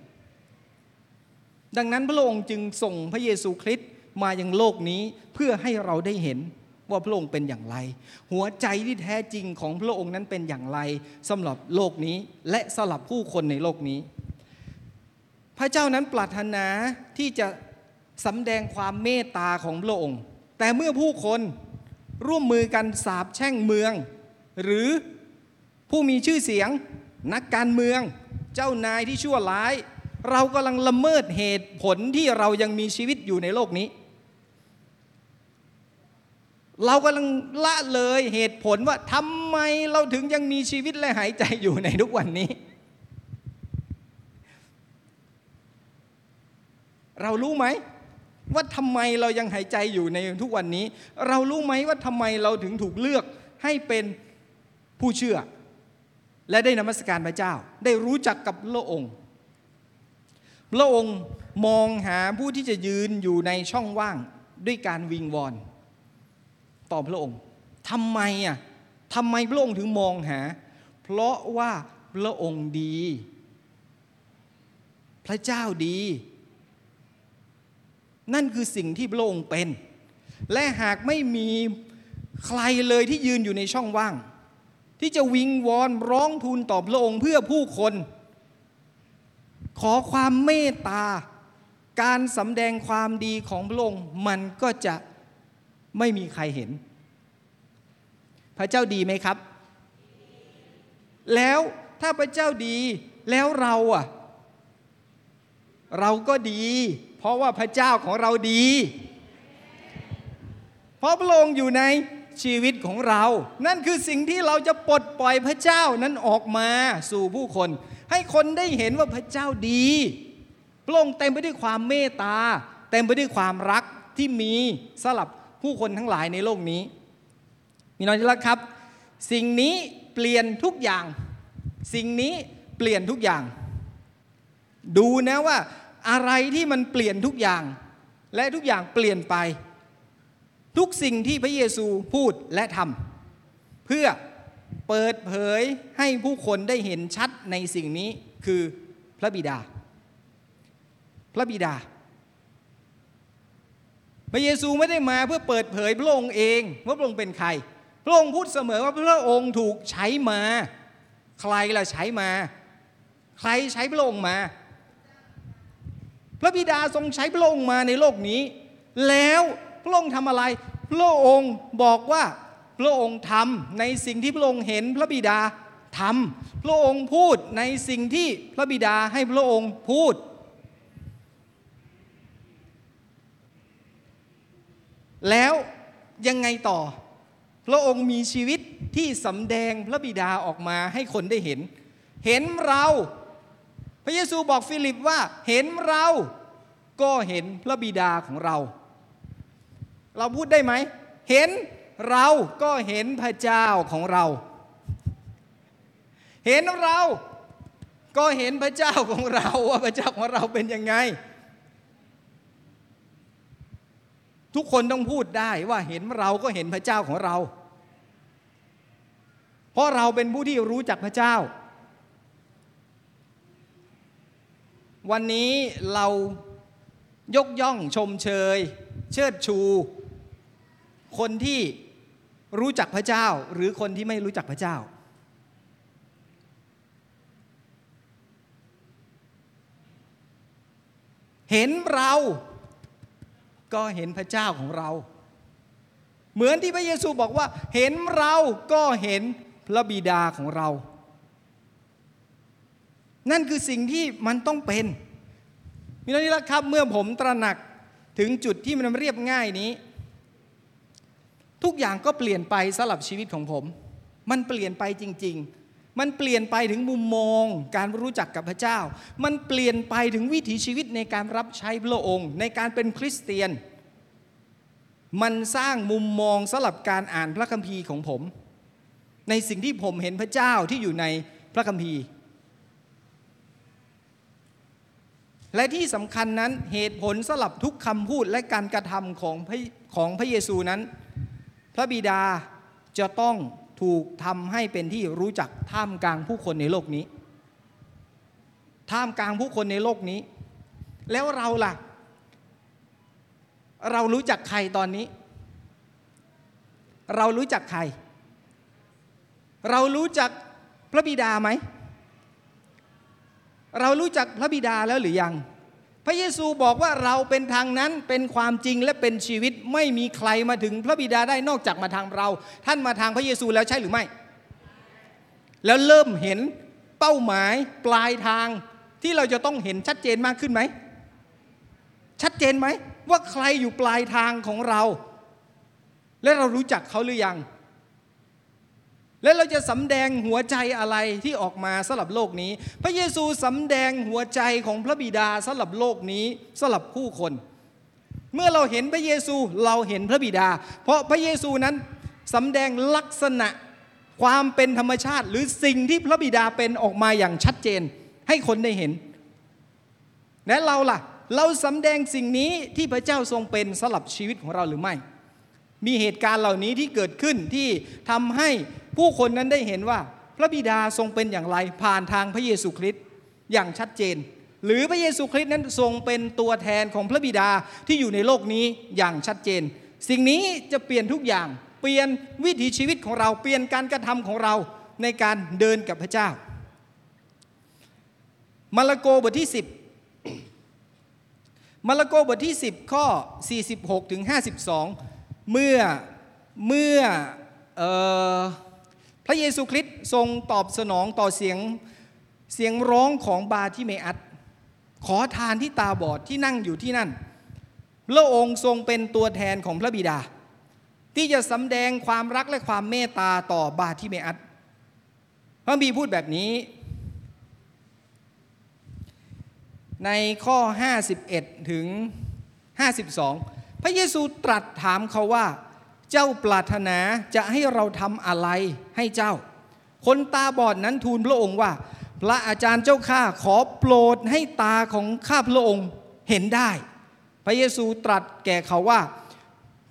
[SPEAKER 1] ดังนั้นพระองค์จึงส่งพระเยซูคริสต์มายังโลกนี้เพื่อให้เราได้เห็นว่าพระองค์เป็นอย่างไร หัวใจที่แท้จริงของพระองค์นั้นเป็นอย่างไรสำหรับโลกนี้และสำหรับผู้คนในโลกนี้ พระเจ้านั้นปรารถนาที่จะสำแดงความเมตตาของพระองค์ แต่เมื่อผู้คนร่วมมือกันสาบแช่งเมือง หรือ ผู้มีชื่อเสียง นักการเมือง เจ้านายที่ชั่วร้าย เรากำลังละเมิดเหตุผลที่เรายังมีชีวิตอยู่ในโลกนี้ เรากำลังละเลยเหตุผลว่าทำไมเราถึงยังมีชีวิตและหายใจอยู่ในทุกวันนี้ เรารู้ไหมว่าทำไมเรายังหายใจอยู่ในทุกวันนี้ เรารู้ไหมว่าทำไมเราถึงถูกเลือกให้เป็นผู้เชื่อ และได้นมัสการพระเจ้า ได้รู้จักกับพระองค์ พระองค์มองหาผู้ที่จะยืนอยู่ในช่องว่างด้วยการวิงวอน ต่อพระองค์ทำไมอะทำไมพระองค์ถึงมองหา เพราะว่าพระองค์ดี พระเจ้าดี นั่นคือสิ่งที่พระองค์เป็น และหากไม่มีใครเลยที่ยืนอยู่ในช่องว่าง ที่จะวิงวอนร้องทูลต่อพระองค์เพื่อผู้คน ขอความเมตตา การสำแดงความดีของพระองค์มันก็จะไม่มีใครเห็น พระเจ้าดีไหมครับ แล้วถ้าพระเจ้าดีแล้วเราอะ เราก็ดี เพราะว่าพระเจ้าของเราดี เพราะพระองค์อยู่ใน ชีวิตของเรา นั่นคือสิ่งที่เราจะปลดปล่อยพระเจ้านั้นออกมาสู่ผู้คน ให้คนได้เห็นว่าพระเจ้าดีพระองค์เต็มไปด้วยความเมตตา เต็มไปด้วยความรักที่มีสำหรับผู้คนทั้งหลายในโลกนี้ มีน้องที่รักครับ สิ่งนี้เปลี่ยนทุกอย่าง สิ่งนี้เปลี่ยนทุกอย่าง ดูนะว่าอะไรที่มันเปลี่ยนทุกอย่าง และทุกอย่างเปลี่ยนไป ทุกสิ่งที่พระเยซูพูดและทำเพื่อเปิดเผยให้ผู้คนได้เห็นชัดในสิ่งนี้คือพระบิดา พระบิดา พระเยซูไม่ได้มาเพื่อเปิดเผยพระองค์เองว่าพระองค์เป็นใคร พระองค์พูดเสมอว่าพระองค์ถูกใช้มา ใครล่ะใช้มา ใครใช้พระองค์มา พระบิดาทรงใช้พระองค์มาในโลกนี้ แล้ว พระองค์ทำอะไร พระองค์บอกว่าพระองค์ทำในสิ่งที่พระองค์เห็นพระบิดาทำพระองค์พูดในสิ่งที่พระบิดาให้พระองค์พูด แล้วยังไงต่อ พระองค์มีชีวิตที่สำแดงพระบิดาออกมาให้คนได้เห็น เห็นเรา พระเยซูบอกฟิลิปว่าเห็นเราก็เห็นพระบิดาของเรา เราพูดได้ไหม เห็นเราก็เห็นพระเจ้าของเรา เห็นเราก็เห็นพระเจ้าของเราว่าพระเจ้าของเราเป็นยังไง ทุกคนต้องพูดได้ว่าเห็นเราก็เห็นพระเจ้าของเรา เพราะเราเป็นผู้ที่รู้จักพระเจ้า วันนี้เรายกย่องชมเชย เชิดชู คนที่รู้จักพระเจ้าหรือคนที่ไม่รู้จักพระเจ้า เห็นเราก็เห็นพระเจ้าของเรา เหมือนที่พระเยซูบอกว่า เห็นเราก็เห็นพระบิดาของเรา นั่นคือสิ่งที่มันต้องเป็นมีน้องนี่ละครับเมื่อผมตระหนักถึงจุดที่มันเรียบง่ายนี้ ทุกอย่างก็เปลี่ยนไปสำหรับชีวิตของผม มันเปลี่ยนไปจริง ๆ มันเปลี่ยนไปถึงมุมมอง การรู้จักกับพระเจ้า มันเปลี่ยนไปถึงวิถีชีวิตในการรับใช้พระองค์ ในการเป็นคริสเตียน มันสร้างมุมมองสำหรับการอ่านพระคัมภีร์ของผม ในสิ่งที่ผมเห็นพระเจ้าที่อยู่ในพระคัมภีร์ และที่สำคัญนั้นเหตุผลสลับทุกคำพูดและการกระทำของพระของพระเยซูนั้น พระบิดาจะต้องถูกทำให้เป็นที่รู้จักท่ามกลางผู้คนในโลกนี้ ท่ามกลางผู้คนในโลกนี้ แล้วเราล่ะ เรารู้จักใครตอนนี้ เรารู้จักใคร เรารู้จักพระบิดาไหม เรารู้จักพระบิดาแล้วหรือยัง พระเยซูบอกว่าเราเป็นทางนั้นเป็นความจริงและเป็นชีวิตไม่มีใครมาถึงพระบิดาได้นอกจากมาทางเรา ท่านมาทางพระเยซูแล้วใช่หรือไม่ แล้วเริ่มเห็นเป้าหมายปลายทางที่เราจะต้องเห็นชัดเจนมากขึ้นไหม ชัดเจนไหม ว่าใครอยู่ปลายทางของเรา และเรารู้จักเขาหรือยัง และเราจะสำแดงหัวใจอะไรที่ออกมาสำหรับโลกนี้ พระเยซูสำแดงหัวใจของพระบิดาสำหรับโลกนี้สำหรับผู้คน เมื่อเราเห็นพระเยซูเราเห็นพระบิดา เพราะพระเยซูนั้นสำแดงลักษณะความเป็นธรรมชาติ หรือสิ่งที่พระบิดาเป็นออกมาอย่างชัดเจน ให้คนได้เห็น และเราล่ะ เราสำแดงสิ่งนี้ที่พระเจ้าทรงเป็นสำหรับชีวิตของเราหรือไม่ มีเหตุการณ์เหล่านี้ที่เกิดขึ้นที่ทำให้ ผู้คนนั้นได้เห็นว่าพระบิดาทรงเป็นอย่างไรผ่านทางพระเยซูคริสต์อย่างชัดเจน หรือพระเยซูคริสต์นั้นทรงเป็นตัวแทนของพระบิดาที่อยู่ในโลกนี้อย่างชัดเจน สิ่งนี้จะเปลี่ยนทุกอย่างเปลี่ยนวิถีชีวิตของเราเปลี่ยนการกระทำของเราในการเดินกับพระเจ้า มาระโกบทที่ 10 มาระโกบทที่ 10 ข้อ 46ถึง52 เมื่อเมื่อเออ พระเยซูคริสต์ทรงตอบสนองต่อเสียงเสียงร้องของบาทิเมอัสขอทานที่ตาบอดที่นั่งอยู่ที่นั่น พระองค์ทรงเป็นตัวแทนของพระบิดา ที่จะสำแดงความรักและความเมตตาต่อบาทิเมอัสพระบีพูดแบบนี้ ในข้อ 51 ถึง 52 พระเยซูตรัสถามเขาว่า เจ้าปรารถนาจะให้เราทำอะไรให้เจ้า คนตาบอดนั้นทูลพระองค์ว่า พระอาจารย์เจ้าข้าขอโปรดให้ตาของข้าพระองค์เห็นได้ พระเยซูตรัสแก่เขาว่า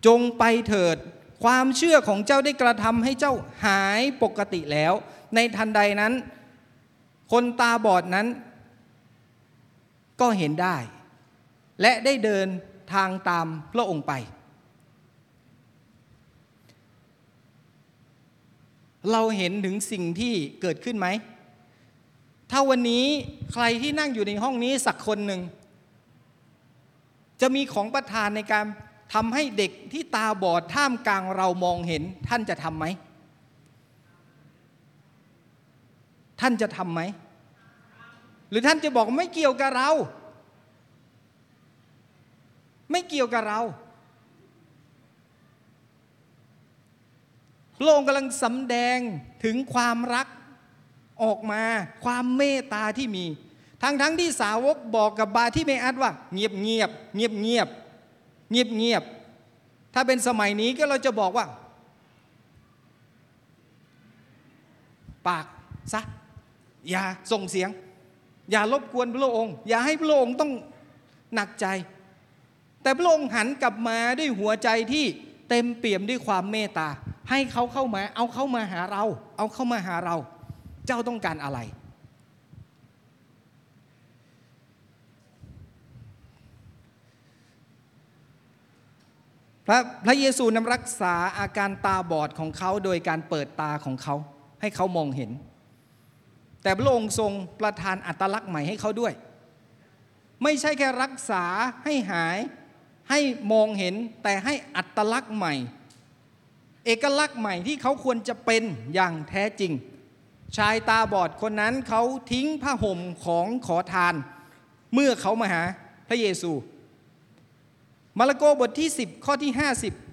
[SPEAKER 1] จงไปเถิด ความเชื่อของเจ้าได้กระทำให้เจ้าหายปกติแล้ว ในทันใดนั้น คนตาบอดนั้น ก็เห็นได้ และได้เดินทางตามพระองค์ไป เราเห็นถึงสิ่งที่เกิดขึ้นไหม ถ้าวันนี้ใครที่นั่งอยู่ในห้องนี้สักคนหนึ่ง จะมีของประทานในการทำให้เด็กที่ตาบอดท่ามกลางเรามองเห็น ท่านจะทำไหม ท่านจะทำไหม หรือท่านจะบอกไม่เกี่ยวกับเรา ไม่เกี่ยวกับเรา ระองค์กำลังสำแดงถึงความรักออกมาความเมตตาที่มี ทั้งทั้งที่สาวกบอกกับบาที่เมอัดว่า เงียบเงียบเงียบเงียบเงียบเงียบ ถ้าเป็นสมัยนี้ก็เราจะบอกว่า ปากซะอย่าส่งเสียง อย่ารบกวนพระองค์ อย่าให้พระองค์ต้องหนักใจ แต่พระองค์หันกลับมาด้วยหัวใจที่เต็มเปี่ยมด้วยความเมตตา ให้เขาเข้ามา เอาเข้ามาหาเรา เอาเข้ามาหาเรา เจ้าต้องการอะไร พระพระเยซูนำรักษาอาการตาบอดของเขาโดยการเปิดตาของเขา ให้เขามองเห็น แต่พระองค์ทรงประทานอัตลักษณ์ใหม่ให้เขาด้วย ไม่ใช่แค่รักษาให้หายให้มองเห็นแต่ให้อัตลักษณ์ใหม่ เอกลักษณ์ใหม่ที่เขาควรจะเป็นอย่างแท้จริง ชายตาบอดคนนั้นเขาทิ้งผ้าห่มของขอทาน เมื่อเขามาหาพระเยซู มาระโกบทที่ 10 ข้อที่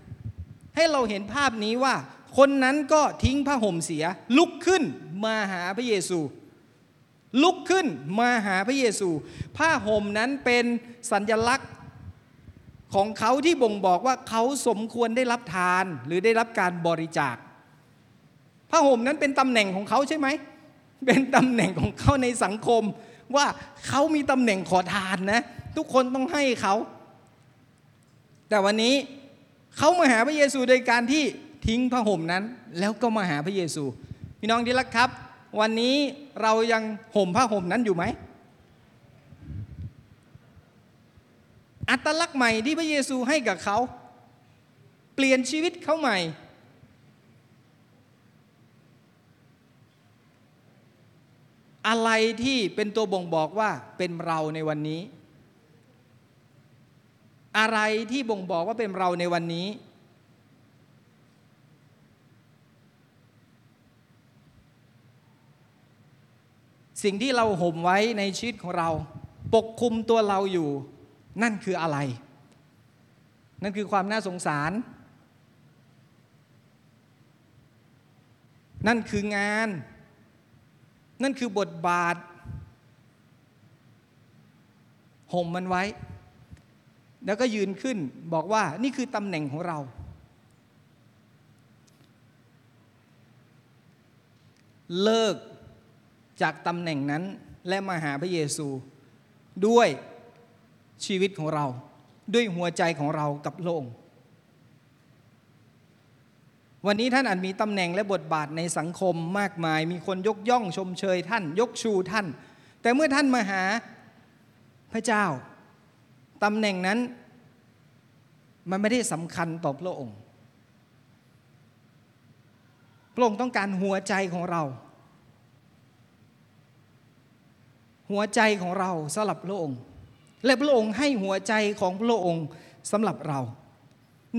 [SPEAKER 1] 50 ให้เราเห็นภาพนี้ว่า คนนั้นก็ทิ้งผ้าห่มเสีย ลุกขึ้นมาหาพระเยซู ลุกขึ้นมาหาพระเยซู ผ้าห่มนั้นเป็นสัญลักษณ์ ของเขาที่บ่งบอกว่าเขาสมควรได้รับทานหรือได้รับการบริจาคผ้าห่มนั้นเป็นตำแหน่งของเขาใช่ไหม เป็นตำแหน่งของเขาในสังคม ว่าเขามีตำแหน่งขอทานนะ ทุกคนต้องให้เขา แต่วันนี้เขามาหาพระเยซูโดยการที่ทิ้งผ้าห่มนั้น แล้วก็มาหาพระเยซู พี่น้องที่รักครับ วันนี้เรายังห่มผ้าห่มนั้นอยู่ไหม อัตลักษณ์ใหม่ที่พระเยซูให้กับเขา เปลี่ยนชีวิตเขาใหม่ อะไรที่เป็นตัวบ่งบอกว่าเป็นเราในวันนี้ อะไรที่บ่งบอกว่าเป็นเราในวันนี้สิ่งที่เราห่มไว้ในชีวิตของเรา ปกคุมตัวเราอยู่ นั่นคืออะไร นั่นคือความน่าสงสาร นั่นคืองาน นั่นคือบทบาท ห่มมันไว้ แล้วก็ยืนขึ้นบอกว่านี่คือตำแหน่งของเรา เลิกจากตำแหน่งนั้นและมาหาพระเยซูด้วย ชีวิตของเราด้วยหัวใจของเรากับโลกวันนี้ท่านอาจมีตำแหน่งและบทบาทในสังคมมากมาย มีคนยกย่องชมเชยท่าน ยกชูท่าน แต่เมื่อท่านมาหาพระเจ้าตำแหน่งนั้น มันไม่ได้สำคัญต่อพระองค์ พระองค์ต้องการหัวใจของเรา หัวใจของเราสำหรับพระองค์ และพระองค์ให้หัวใจของพระองค์สำหรับเรา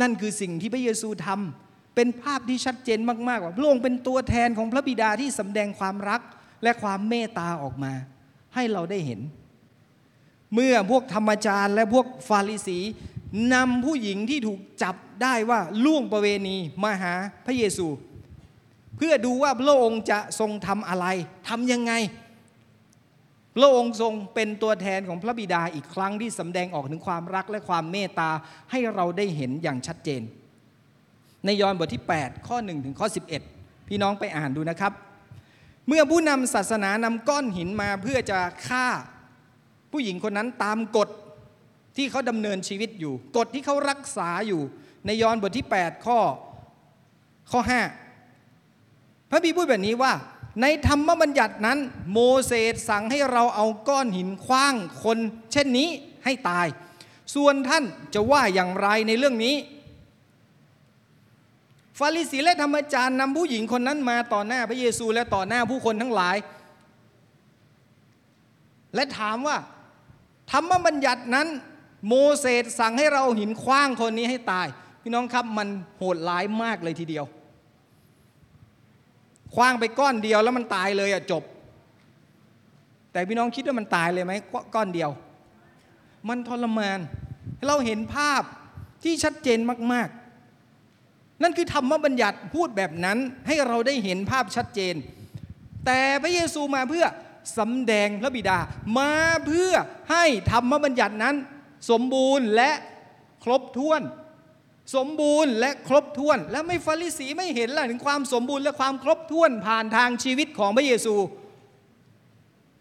[SPEAKER 1] นั่นคือสิ่งที่พระเยซูทำเป็นภาพที่ชัดเจนมากๆว่าพระองค์เป็นตัวแทนของพระบิดาที่สำแดงความรักและความเมตตาออกมา ให้เราได้เห็น เมื่อพวกธรรมจารย์ และพวกฟาริสีนำผู้หญิงที่ถูกจับได้ว่าล่วงประเวณีมาหาพระเยซู เพื่อดูว่าพระองค์จะทรงทำอะไรทำยังไง พระองค์ทรงเป็นตัวแทนของพระบิดาอีกครั้งที่สำแดงออกถึงความรักและความเมตตาให้เราได้เห็นอย่างชัดเจน ในยอห์นบทที่ 8 ข้อ 1 ถึงข้อ 11 พี่น้องไปอ่านดูนะครับ เมื่อผู้นำศาสนานำก้อนหินมาเพื่อจะฆ่าผู้หญิงคนนั้นตามกฎที่เขาดำเนินชีวิตอยู่ กฎที่เขารักษาอยู่ ในยอห์นบทที่ 8 ข้อข้อ 5 พระบีพูดแบบนี้ว่า ในธรรมบัญญัตินั้น โมเสสสั่งให้เราเอาก้อนหินคว้างคนเช่นนี้ให้ตาย ส่วนท่านจะว่าอย่างไรในเรื่องนี้ ฟาริสีและธรรมจารย์นำผู้หญิงคนนั้นมาต่อหน้าพระเยซูและต่อหน้าผู้คนทั้งหลาย และถามว่า ธรรมบัญญัตินั้น โมเสสสั่งให้เราหินคว้างคนนี้ให้ตาย พี่น้องครับมันโหดร้ายมากเลยทีเดียว คว้างไปก้อนเดียวแล้วมันตายเลยอะจบ แต่พี่น้องคิดว่ามันตายเลยไหมก้อนเดียว มันทรมาน เราเห็นภาพที่ชัดเจนมาก ๆ นั่นคือธรรมบัญญัติพูดแบบนั้นให้เราได้เห็นภาพชัดเจน แต่พระเยซูมาเพื่อสำแดงพระบิดามาเพื่อให้ธรรมบัญญัตินั้น สมบูรณ์และครบถ้วน สมบูรณ์และครบถ้วน และไม่ฟาริสีไม่เห็นล่ะถึงความสมบูรณ์และความครบถ้วนผ่านทางชีวิตของพระเยซู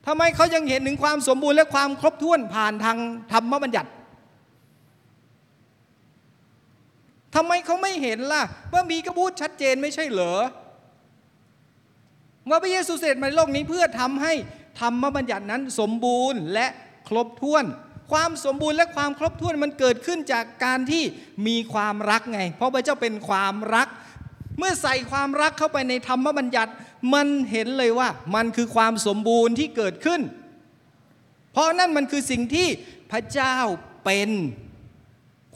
[SPEAKER 1] ทำไมเขายังเห็นถึงความสมบูรณ์และความครบถ้วนผ่านทางธรรมบัญญัติทำไมเขาไม่เห็นล่ะ ว่ามีกระพูดชัดเจนไม่ใช่เหรอว่าพระเยซูเสด็จมาในโลกนี้เพื่อทำให้ธรรมบัญญัตินั้นสมบูรณ์และครบถ้วน ความสมบูรณ์และความครบถ้วนมันเกิดขึ้นจากการที่มีความรักไง เพราะพระเจ้าเป็นความรัก เมื่อใส่ความรักเข้าไปในธรรมบัญญัติ มันเห็นเลยว่ามันคือความสมบูรณ์ที่เกิดขึ้น เพราะนั่นมันคือสิ่งที่พระเจ้าเป็น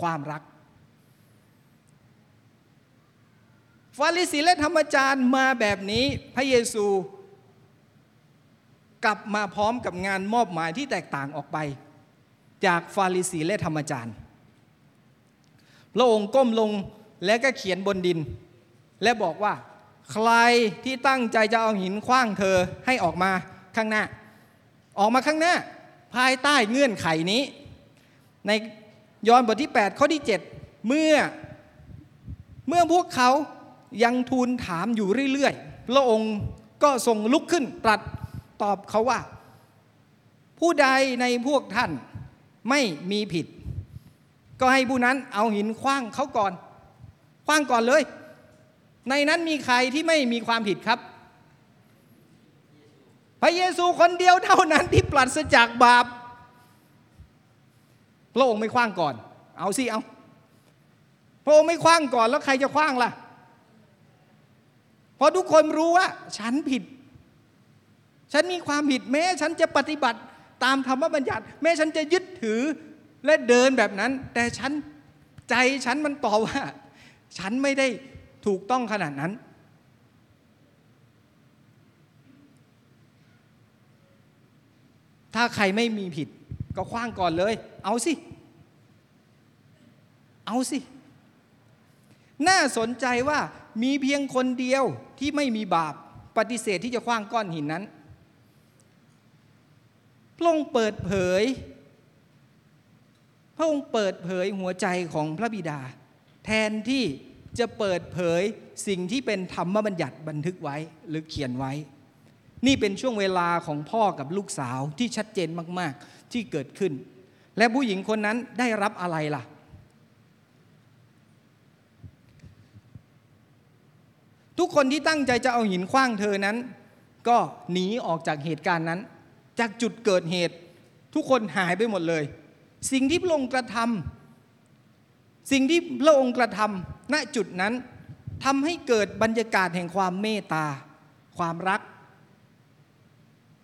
[SPEAKER 1] ความรักฟาริสีและธรรมจารย์มาแบบนี้พระเยซูกลับมาพร้อมกับงานมอบหมายที่แตกต่างออกไป จากฟาริสีและธรรมจารย์ พระองค์ก้มลงและก็เขียนบนดิน และบอกว่า ใครที่ตั้งใจจะเอาหินคว้างเธอให้ออกมาข้างหน้า ออกมาข้างหน้า ภายใต้เงื่อนไขนี้ ในยอห์นบทที่ 8 ข้อที่ 7 เมื่อเมื่อพวกเขายังทูลถามอยู่เรื่อยๆ พระองค์ก็ทรงลุกขึ้นตรัสตอบเขาว่า ผู้ใดในพวกท่าน ไม่มีผิด ก็ให้ผู้นั้นเอาหินคว้างเขาก่อน คว้างก่อนเลย ในนั้นมีใครที่ไม่มีความผิดครับ พระเยซูคนเดียวเท่านั้นที่ปราศจากบาปพระองค์ไม่คว้างก่อน เอาสิเอาพระองค์ไม่คว้างก่อนแล้วใครจะคว้างล่ะ เพราะทุกคนรู้ว่า ฉันผิด ฉันมีความผิดแม้ ฉันจะปฏิบัติ ตามธรรมบัญญัติ แม้ฉันจะยึดถือและเดินแบบนั้น แต่ฉันใจฉันมันตอบว่า ฉันไม่ได้ถูกต้องขนาดนั้น ถ้าใครไม่มีผิดก็คว้างก่อนเลย เอาสิ เอาสิ น่าสนใจว่ามีเพียงคนเดียวที่ไม่มีบาปปฏิเสธที่จะคว้างก้อนหินนั้น พระองค์เปิดเผย พระองค์เปิดเผยหัวใจของพระบิดา แทนที่จะเปิดเผยสิ่งที่เป็นธรรมบัญญัติบันทึกไว้หรือเขียนไว้ นี่เป็นช่วงเวลาของพ่อกับลูกสาวที่ชัดเจนมากๆที่เกิดขึ้น และผู้หญิงคนนั้นได้รับอะไรล่ะ ทุกคนที่ตั้งใจจะเอาหินคว้างเธอนั้น ก็หนีออกจากเหตุการณ์นั้น จากจุดเกิดเหตุ ทุกคนหายไปหมดเลย สิ่งที่พระองค์กระทำสิ่งที่พระองค์กระทำณจุดนั้นทำให้เกิดบรรยากาศแห่งความเมตตา ความรัก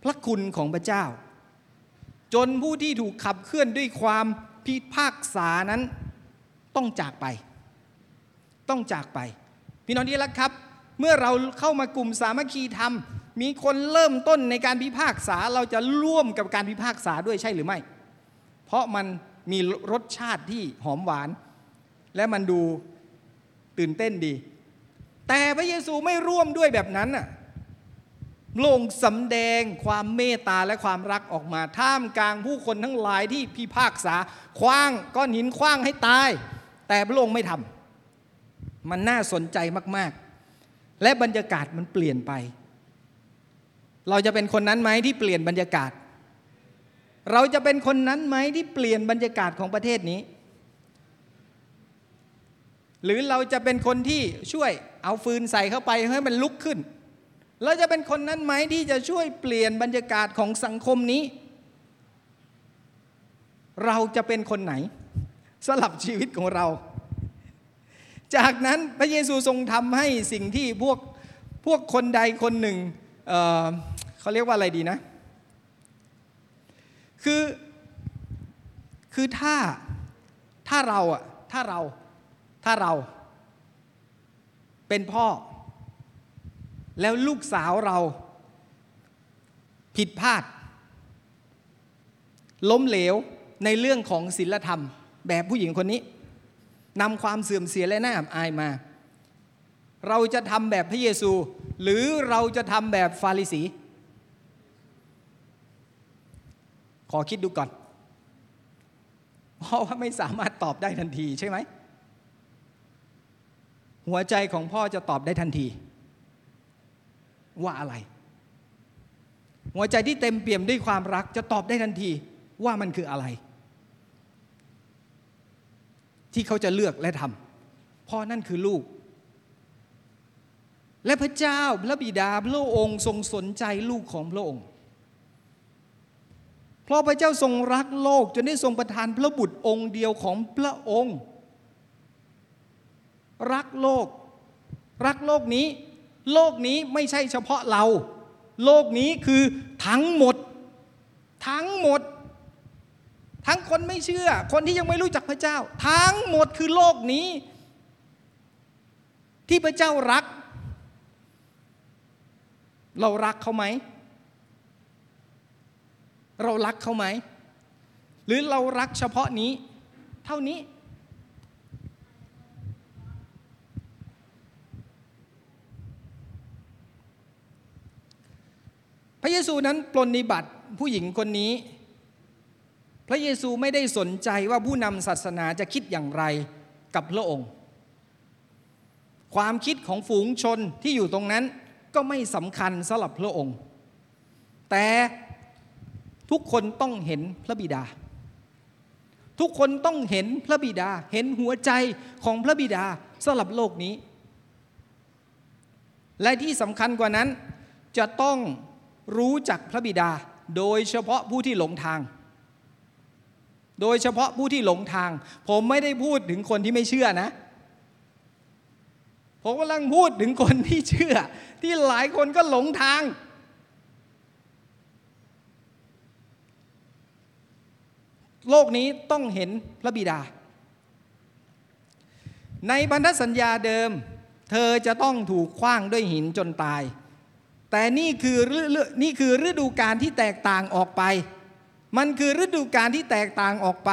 [SPEAKER 1] พระคุณของพระเจ้า จนผู้ที่ถูกขับเคลื่อนด้วยความพิพากษานั้นต้องจากไป ต้องจากไป พี่น้องที่รักครับ เมื่อเราเข้ามากลุ่มสามัคคีธรรม มีคนเริ่มต้นในการพิพากษาเราจะร่วมกับการพิพากษาด้วยใช่หรือไม่ เพราะมันมีรสชาติที่หอมหวาน และมันดูตื่นเต้นดี แต่พระเยซูไม่ร่วมด้วยแบบนั้นน่ะลงสำแดงความเมตตาและความรักออกมา ท่ามกลางผู้คนทั้งหลายที่พิพากษาคว้างก้อนหินคว้างให้ตาย แต่พระองค์ไม่ทำมันน่าสนใจมาก ๆ และบรรยากาศมันเปลี่ยนไป เราจะเป็นคนนั้นไหมที่เปลี่ยนบรรยากาศ เราจะเป็นคนนั้นไหมที่เปลี่ยนบรรยากาศของประเทศนี้ หรือเราจะเป็นคนที่ช่วยเอาฟืนใส่เข้าไปให้มันลุกขึ้น เราจะเป็นคนนั้นไหมที่จะช่วยเปลี่ยนบรรยากาศของสังคมนี้ เราจะเป็นคนไหน สลับชีวิตของเรา จากนั้นพระเยซูทรงทำให้สิ่งที่พวกพวกคนใดคนหนึ่ง เเขาเรียกว่าอะไรดีนะ คือคือถ้าถ้าเราอะถ้าเราถ้าเราเป็นพ่อ แล้วลูกสาวเราผิดพลาด ล้มเหลวในเรื่องของศีลธรรม แบบผู้หญิงคนนี้นำความเสื่อมเสียและน่าอับอายมา เราจะทำแบบพระเยซู หรือเราจะทำแบบฟาริสี ขอคิดดูก่อน เพราะว่าไม่สามารถตอบได้ทันทีใช่ไหม หัวใจของพ่อจะตอบได้ทันที ว่าอะไร หัวใจที่เต็มเปี่ยมด้วยความรักจะตอบได้ทันทีว่ามันคืออะไร ที่เขาจะเลือกและทำพ่อนั่นคือลูก และพระเจ้าพระบิดาพระองค์ทรงสนใจลูกของพระองค์ เพราะพระเจ้าทรงรักโลกจนได้ทรงประทานพระบุตรองค์เดียวของพระองค์ รักโลก รักโลกนี้ โลกนี้ไม่ใช่เฉพาะเรา โลกนี้คือทั้งหมด ทั้งหมด ทั้งคนไม่เชื่อ คนที่ยังไม่รู้จักพระเจ้า ทั้งหมดคือโลกนี้ ที่พระเจ้ารัก เรารักเขาไหม เรารักเขาไหม หรือเรารักเฉพาะนี้ เท่านี้ พระเยซูนั้นปลนนิบัติผู้หญิงคนนี้ พระเยซูไม่ได้สนใจว่าผู้นำศาสนาจะคิดอย่างไรกับพระองค์ ความคิดของฝูงชนที่อยู่ตรงนั้น ก็ไม่สำคัญสำหรับพระองค์ แต่ทุกคนต้องเห็นพระบิดา ทุกคนต้องเห็นพระบิดา เห็นหัวใจของพระบิดาสำหรับโลกนี้ และที่สำคัญกว่านั้นจะต้องรู้จักพระบิดา โดยเฉพาะผู้ที่หลงทาง โดยเฉพาะผู้ที่หลงทาง ผมไม่ได้พูดถึงคนที่ไม่เชื่อนะ ผมกำลังพูดถึงคนที่เชื่อ ที่หลายคนก็หลงทาง โลกนี้ต้องเห็นพระบิดา ในพันธสัญญาเดิม เธอจะต้องถูกคว้างด้วยหินจนตาย แต่นี่คือนี่คือฤดูการที่แตกต่างออกไปมันคือฤดูการที่แตกต่างออกไป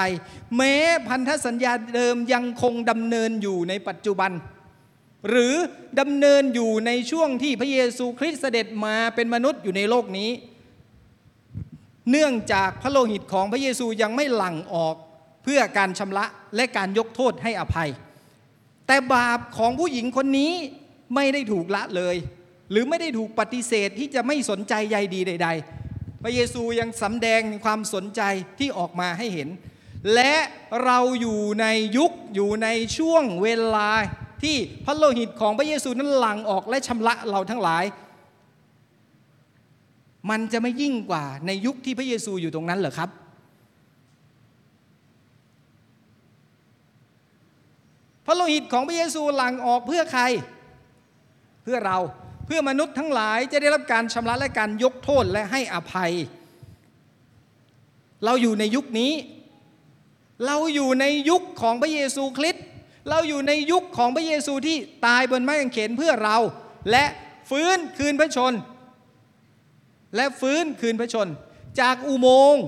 [SPEAKER 1] แม้พันธสัญญาเดิมยังคงดำเนินอยู่ในปัจจุบัน หรือดำเนินอยู่ในช่วงที่พระเยซูคริสต์เสด็จมาเป็นมนุษย์อยู่ในโลกนี้ เนื่องจากพระโลหิตของพระเยซูยังไม่หลั่งออกเพื่อการชำระและการยกโทษให้อภัย แต่บาปของผู้หญิงคนนี้ไม่ได้ถูกละเลย หรือไม่ได้ถูกปฏิเสธที่จะไม่สนใจใยดีใด ๆ พระเยซูยังสำแดงความสนใจที่ออกมาให้เห็น และเราอยู่ในยุคอยู่ในช่วงเวลา ที่พระโลหิตของพระเยซูนั้นหลั่งออกและชำระเราทั้งหลาย มันจะไม่ยิ่งกว่าในยุคที่พระเยซูอยู่ตรงนั้นเหรอครับ พระโลหิตของพระเยซูหลั่งออกเพื่อใคร เพื่อเราเพื่อมนุษย์ทั้งหลายจะได้รับการชำระและการยกโทษและให้อภัย เราอยู่ในยุคนี้ เราอยู่ในยุคของพระเยซูคริสต์ เราอยู่ในยุคของพระเยซูที่ตายบนไม้กางเขนเพื่อเรา และฟื้นคืนพระชน และฟื้นคืนพระชน จากอุโมงค์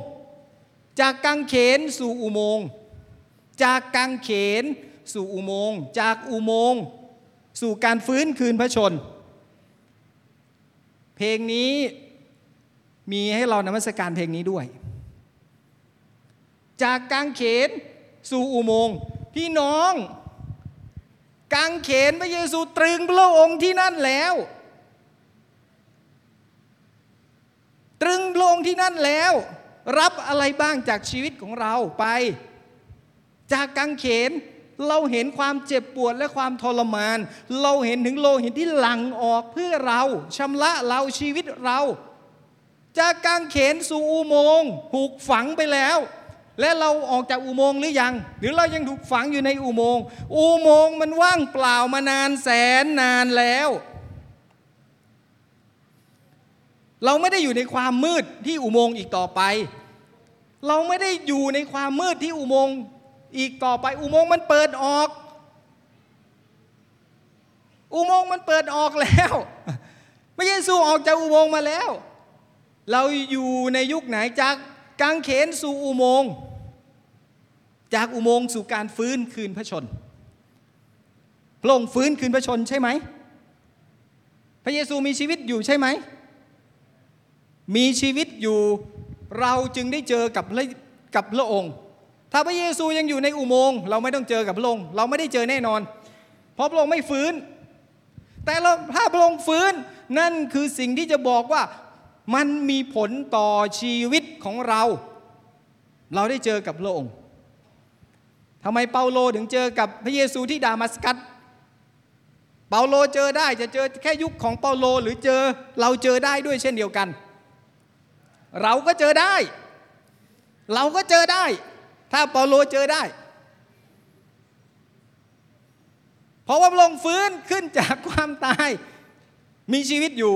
[SPEAKER 1] จากกางเขนสู่อุโมงค์จากกางเขนสู่อุโมงค์จากอุโมงค์สู่การฟื้นคืนพระชน เพลงนี้มีให้เรานมัสการเพลงนี้ด้วย จากกางเขนสู่อุโมงค์พี่น้อง กางเขนพระเยซูตรึงพระองค์ที่นั่นแล้ว ตรึงพระองค์ที่นั่นแล้ว รับอะไรบ้างจากชีวิตของเราไป จากกางเขนเราเห็นความเจ็บปวดและความทรมาน เราเห็นถึงโลหิตที่หลั่งออกเพื่อเราชำระเราชีวิตเรา จากกางเขนสู่อุโมงค์ถูกฝังไปแล้ว และเราออกจากอุโมงค์หรือยัง หรือเรายังถูกฝังอยู่ในอุโมงค์ อุโมงค์มันว่างเปล่ามานานแสนนานแล้ว เราไม่ได้อยู่ในความมืดที่อุโมงค์อีกต่อไป เราไม่ได้อยู่ในความมืดที่อุโมงค์อีกต่อไป อุโมงค์มันเปิดออก อุโมงค์มันเปิดออกแล้วพระเยซูออกจากอุโมงค์มาแล้ว เราอยู่ในยุคไหนจากกางเขนสู่อุโมงค์ จากอุโมงค์สู่การฟื้นคืนพระชน พระองค์ฟื้นคืนพระชนใช่ไหม พระเยซูมีชีวิตอยู่ใช่ไหม มีชีวิตอยู่เราจึงได้เจอกับกับพระองค์ ถ้าพระเยซูยังอยู่ในอุโมงค์เราไม่ต้องเจอกับพระองค์ เราไม่ได้เจอแน่นอน เพราะพระองค์ไม่ฟื้น แต่เราถ้าพระองค์ฟื้นนั่นคือสิ่งที่จะบอกว่ามันมีผลต่อชีวิตของเรา เราได้เจอกับพระองค์ ทำไมเปาโลถึงเจอกับพระเยซูที่ดามัสกัส เปาโลเจอได้จะเจอแค่ยุคของเปาโลหรือเจอเราเจอได้ด้วยเช่นเดียวกัน เราก็เจอได้ เราก็เจอได้ ถ้าเปาโลเจอได้ เพราะว่าพระองฟื้นขึ้นจากความตายมีชีวิตอยู่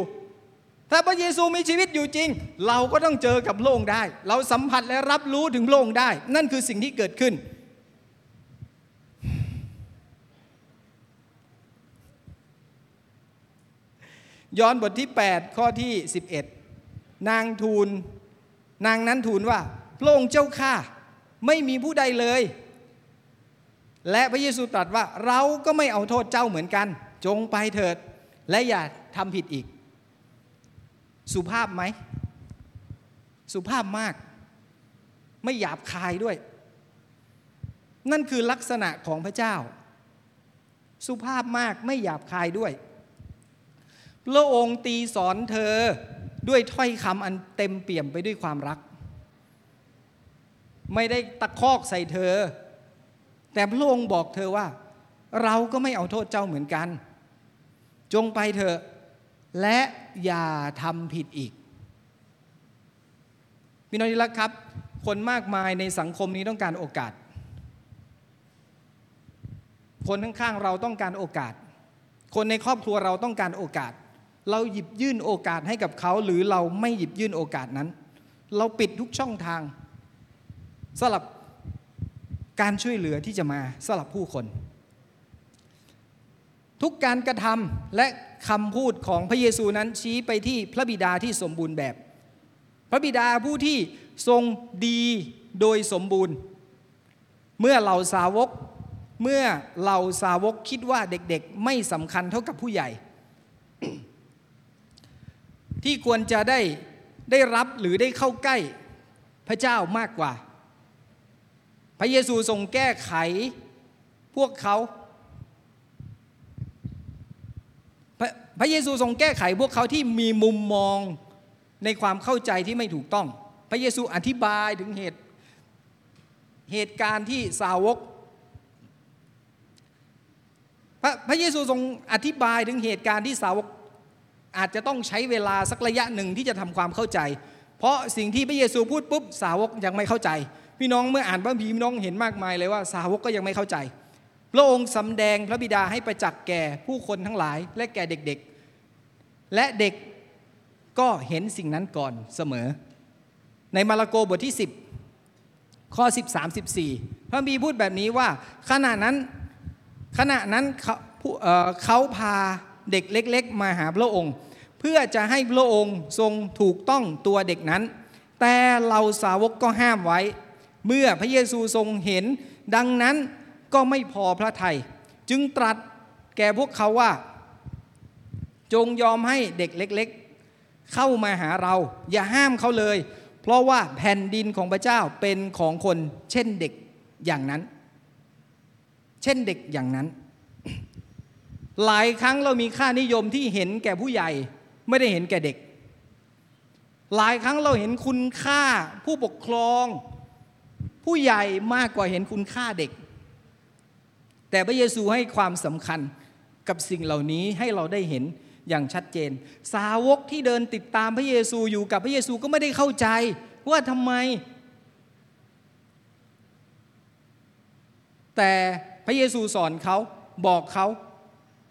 [SPEAKER 1] ถ้าพระเยซูมีชีวิตอยู่จริง เราก็ต้องเจอกับพระองได้ เราสัมผัสและรับรู้ถึงพระองได้ นั่นคือสิ่งที่เกิดขึ้น ย้อนบทที่ 8 ข้อที่ 11 นางทูล นางนั้นทูลว่าพระองค์เจ้าข้าไม่มีผู้ใดเลย และพระเยซูตรัสว่าเราก็ไม่เอาโทษเจ้าเหมือนกัน จงไปเถิด และอย่าทำผิดอีก สุภาพไหม สุภาพมาก ไม่หยาบคายด้วย นั่นคือลักษณะของพระเจ้า สุภาพมากไม่หยาบคายด้วย พระองค์ตีสอนเธอด้วยถ้อยคำอันเต็มเปี่ยมไปด้วยความรัก ไม่ได้ตะคอกใส่เธอ แต่พระองค์บอกเธอว่า เราก็ไม่เอาโทษเจ้าเหมือนกัน จงไปเถอะและอย่าทำผิดอีกพี่น้องที่รักครับ คนมากมายในสังคมนี้ต้องการโอกาส คนข้างๆเราต้องการโอกาส คนในครอบครัวเราต้องการโอกาส เราหยิบยื่นโอกาสให้กับเขา หรือเราไม่หยิบยื่นโอกาสนั้น เราปิดทุกช่องทางสำหรับการช่วยเหลือที่จะมาสำหรับผู้คน ทุกการกระทำและคำพูดของพระเยซูนั้นชี้ไปที่พระบิดาที่สมบูรณ์แบบ พระบิดาผู้ที่ทรงดีโดยสมบูรณ์ เมื่อเราสาวกเมื่อเราสาวกคิดว่าเด็กๆ ไม่สำคัญเท่ากับผู้ใหญ่ ที่ควรจะได้ได้รับหรือได้เข้าใกล้พระเจ้ามากกว่า พระเยซูทรงแก้ไขพวกเขาพระพระเยซูทรงแก้ไขพวกเขาที่มีมุมมองในความเข้าใจที่ไม่ถูกต้อง พระเยซูอธิบายถึงเหตุเหตุการณ์ที่สาวกพระพระเยซูทรงอธิบายถึงเหตุการณ์ที่สาวก อาจจะต้องใช้เวลาสักระยะหนึ่งที่จะทำความเข้าใจ เพราะสิ่งที่พระเยซูพูดปุ๊บสาวกยังไม่เข้าใจ พี่น้องเมื่ออ่านพระพีพี่น้องเห็นมากมายเลยว่าสาวกก็ยังไม่เข้าใจ พระองค์สำแดงพระบิดาให้ประจักษ์แก่ผู้คนทั้งหลาย และแก่เด็กๆ และเด็กก็เห็นสิ่งนั้นก่อนเสมอ ในมาระโกบทที่ 10 ข้อ 13 14 พระบีพูดแบบนี้ว่า ขณะนั้นขณะนั้นเขาเขาพา เด็กเล็ก ๆ มาหาพระองค์ เพื่อจะให้พระองค์ทรงถูกต้องตัวเด็กนั้น แต่เราสาวกก็ห้ามไว้ เมื่อพระเยซูทรงเห็น ดังนั้นก็ไม่พอพระทัยจึงตรัสแก่พวกเขาว่า จงยอมให้เด็กเล็ก ๆ เข้ามาหาเรา อย่าห้ามเขาเลย เพราะว่าแผ่นดินของพระเจ้าเป็นของคนเช่นเด็กอย่างนั้น เช่นเด็กอย่างนั้น หลายครั้งเรามีค่านิยมที่เห็นแก่ผู้ใหญ่ ไม่ได้เห็นแก่เด็ก หลายครั้งเราเห็นคุณค่าผู้ปกครอง ผู้ใหญ่มากกว่าเห็นคุณค่าเด็ก แต่พระเยซูให้ความสำคัญกับสิ่งเหล่านี้ให้เราได้เห็นอย่างชัดเจน สาวกที่เดินติดตามพระเยซูอยู่กับพระเยซูก็ไม่ได้เข้าใจว่าทำไม แต่พระเยซูสอนเขาบอกเขา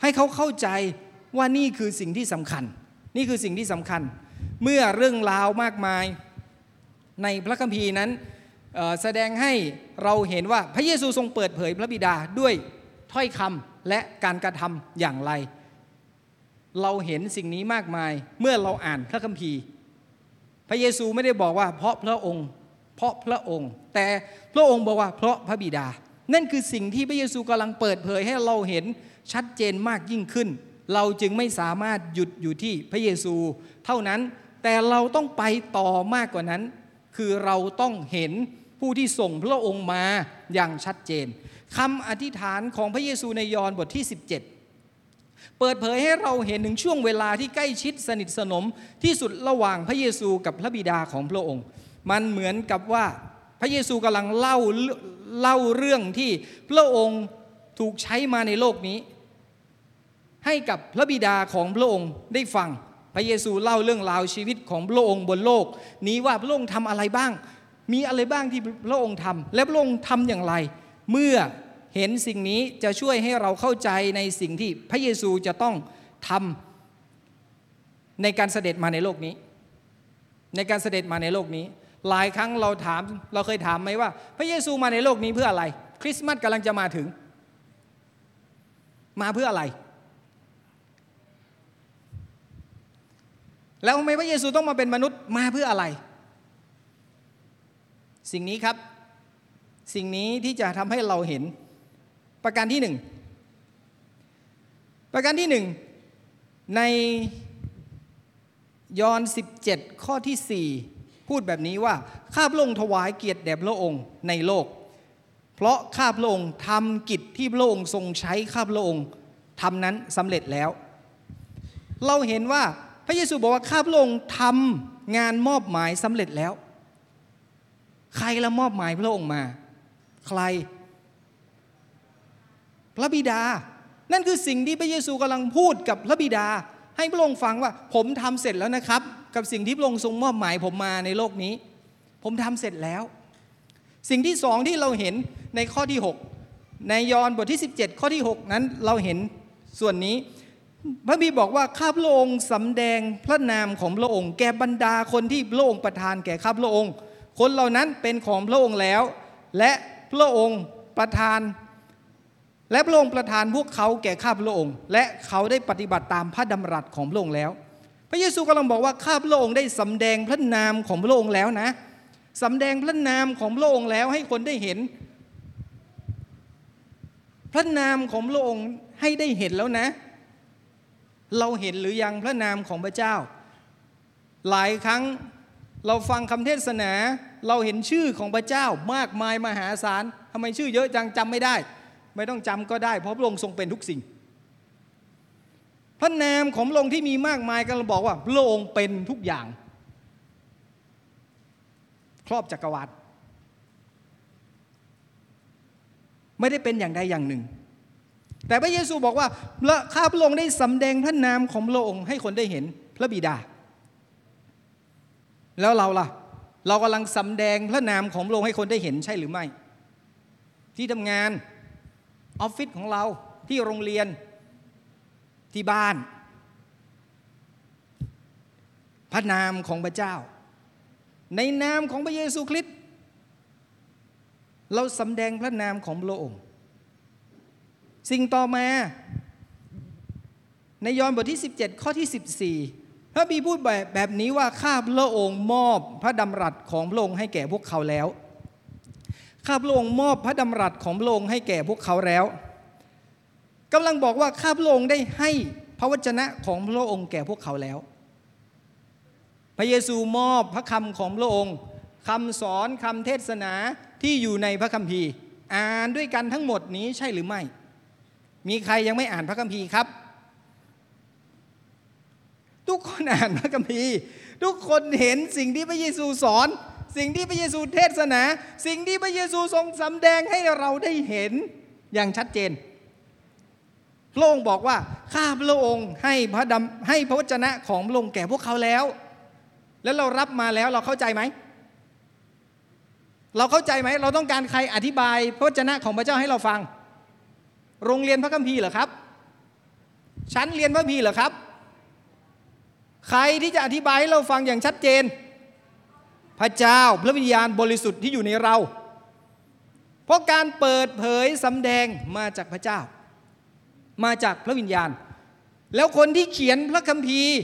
[SPEAKER 1] ให้เขาเข้าใจว่านี่คือสิ่งที่สำคัญ นี่คือสิ่งที่สำคัญ เมื่อเรื่องราวมากมายในพระคัมภีร์นั้นแสดงให้เราเห็นว่าพระเยซูทรงเปิดเผยพระบิดาด้วยถ้อยคำและการกระทำอย่างไร เราเห็นสิ่งนี้มากมายเมื่อเราอ่านพระคัมภีร์ พระเยซูไม่ได้บอกว่าเพราะพระองค์ เพราะพระองค์ แต่พระองค์บอกว่าเพราะพระบิดา นั่นคือสิ่งที่พระเยซูกำลังเปิดเผยให้เราเห็น ชัดเจนมากยิ่งขึ้น เราจึงไม่สามารถหยุดอยู่ที่พระเยซู เท่านั้นแต่เราต้องไปต่อมากกว่านั้น คือเราต้องเห็นผู้ที่ส่งพระองค์มาอย่างชัดเจนคำอธิษฐานของพระเยซูในยอห์นบทที่ 17 เปิดเผยให้เราเห็นถึงช่วงเวลาที่ใกล้ชิดสนิทสนมที่สุดระหว่างพระเยซูกับพระบิดาของพระองค์ มันเหมือนกับว่าพระเยซูกำลังเล่าเล่าเรื่องที่พระองค์ถูกใช้มาในโลกนี้ ให้กับพระบิดาของพระองค์ได้ฟัง พระเยซูเล่าเรื่องราวชีวิตของพระองค์บนโลก นี้ว่าพระองค์ทำอะไรบ้าง มีอะไรบ้างที่พระองค์ทำและพระองค์ทำอย่างไร เมื่อเห็นสิ่งนี้จะช่วยให้เราเข้าใจในสิ่งที่พระเยซูจะต้องทำในการเสด็จมาในโลกนี้ ในการเสด็จมาในโลกนี้ หลายครั้งเราถามเราเคยถามไหมว่า พระเยซูมาในโลกนี้เพื่ออะไร คริสต์มาสกำลังจะมาถึง มาเพื่ออะไร แล้วทำไมพระเยซูต้องมาเป็นมนุษย์มาเพื่ออะไร สิ่งนี้ครับ สิ่งนี้ที่จะทำให้เราเห็น ประการที่หนึ่งประการที่หนึ่งในยอห์น17 ข้อที่ 4 พูดแบบนี้ว่า ข้าพระองค์ถวายเกียรติแด่พระองค์ในโลก เพราะข้าพระองค์ทำกิจที่พระองค์ทรงใช้ข้าพระองค์ทำนั้นสำเร็จแล้ว เราเห็นว่า ระเยซูบอกว่าข้าพระองค์ทำงานมอบหมายสำเร็จแล้ว ใครละมอบหมายพระองค์มา ใคร พระบิดา นั่นคือสิ่งที่พระเยซูกำลังพูดกับพระบิดา ให้พระองค์ฟังว่า ผมทำเสร็จแล้วนะครับ กับสิ่งที่พระองค์ทรงมอบหมายผมมาในโลกนี้ ผมทำเสร็จแล้ว สิ่งที่สองที่เราเห็นในข้อที่ 6 ในยอห์นบทที่ 17 ข้อที่ 6 นั้นเราเห็นส่วนนี้ พระบีบอกว่าข้าพระองค์สำแดงพระนามของพระองค์ แก่บรรดาคนที่พระองค์ประทานแก่ข้าพระองค์ คนเหล่านั้นเป็นของพระองค์แล้ว และพระองค์ประทาน และพระองค์ประทานพวกเขาแก่ข้าพระองค์ และเขาได้ปฏิบัติตามพระดำรัสของพระองค์แล้ว พระเยซูกำลังบอกว่าข้าพระองค์ได้สำแดงพระนามของพระองค์แล้วนะสำแดงพระนามของพระองค์แล้วให้คนได้เห็น พระนามของพระองค์ให้ได้เห็นแล้วนะ เราเห็นหรือยังพระนามของพระเจ้า หลายครั้งเราฟังคำเทศนา เราเห็นชื่อของพระเจ้ามากมายมหาศาลทำไมชื่อเยอะจังจำไม่ได้ ไม่ต้องจำก็ได้ เพราะพระองค์ทรงเป็นทุกสิ่ง พระนามของพระองค์ที่มีมากมายก็เราบอกว่าพระองค์เป็นทุกอย่าง ครอบจักรวาลไม่ได้เป็นอย่างใดอย่างหนึ่ง แต่พระเยซูบอกว่าข้าพระองค์ได้สำแดงพระนามของพระองค์ให้คนได้เห็นพระบิดา แล้วเราล่ะ เรากำลังสำแดงพระนามของพระองค์ให้คนได้เห็นใช่หรือไม่ ที่ทำงานออฟฟิศของเราที่โรงเรียนที่บ้าน พระนามของพระเจ้า ในนามของพระเยซูคริสต์เราสำแดงพระนามของพระองค์ สิ่งต่อมา ในยอห์นบทที่ 17 ข้อที่ 14 พระบีพูดแบบแบบนี้ว่าข้าพระองค์มอบพระดำรัสของพระองค์ให้แก่พวกเขาแล้ว ข้าพระองค์มอบพระดำรัสของพระองค์ให้แก่พวกเขาแล้วกำลังบอกว่าข้าพระองค์ได้ให้พระวจนะของพระองค์แก่พวกเขาแล้ว พระเยซูมอบพระคำของพระองค์คำสอนคำเทศนาที่อยู่ในพระคัมภีร์ อ่านด้วยกันทั้งหมดนี้ใช่หรือไม่ มีใครยังไม่อ่านพระคัมภีร์ครับ ทุกคนอ่านพระคัมภีร์ ทุกคนเห็นสิ่งที่พระเยซูสอน สิ่งที่พระเยซูเทศนา สิ่งที่พระเยซูทรงสำแดงให้เราได้เห็นอย่างชัดเจนพระองค์บอกว่าข้าพระองค์ให้พระดำให้พระวจนะของพระองค์แก่พวกเขาแล้ว แล้วเรารับมาแล้วเราเข้าใจไหม เราเข้าใจไหม เราต้องการใครอธิบายพระวจนะของพระเจ้าให้เราฟัง โรงเรียนพระคัมภีร์เหรอครับ ชั้นเรียนพระคัมภีร์เหรอครับ ใครที่จะอธิบายให้เราฟังอย่างชัดเจน พระเจ้าพระวิญญาณบริสุทธิ์ที่อยู่ในเรา เพราะการเปิดเผยสำแดงมาจากพระเจ้า มาจากพระวิญญาณ แล้วคนที่เขียนพระคัมภีร์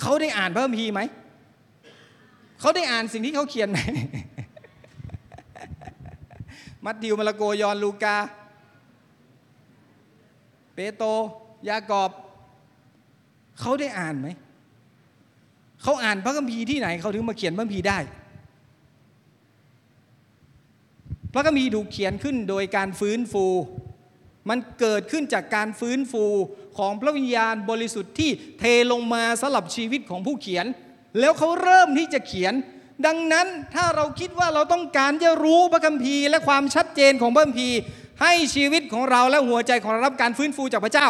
[SPEAKER 1] เขาได้อ่านพระคัมภีร์ไหม เขาได้อ่านสิ่งที่เขาเขียนไหมมัทธิวมาระโกยอนลูกา เปโตรยากอบ เขาได้อ่านไหม เขาอ่านพระคัมภีร์ที่ไหนเขาถึงมาเขียนพระคัมภีร์ได้ พระคัมภีร์ถูกเขียนขึ้นโดยการฟื้นฟู มันเกิดขึ้นจากการฟื้นฟูของพระวิญญาณบริสุทธิ์ที่เทลงมาสลับชีวิตของผู้เขียน แล้วเขาเริ่มที่จะเขียน ดังนั้นถ้าเราคิดว่าเราต้องการจะรู้พระคัมภีร์ และความชัดเจนของพระคัมภีร์ ให้ชีวิตของเราและหัวใจของเรารับการฟื้นฟูจากพระเจ้า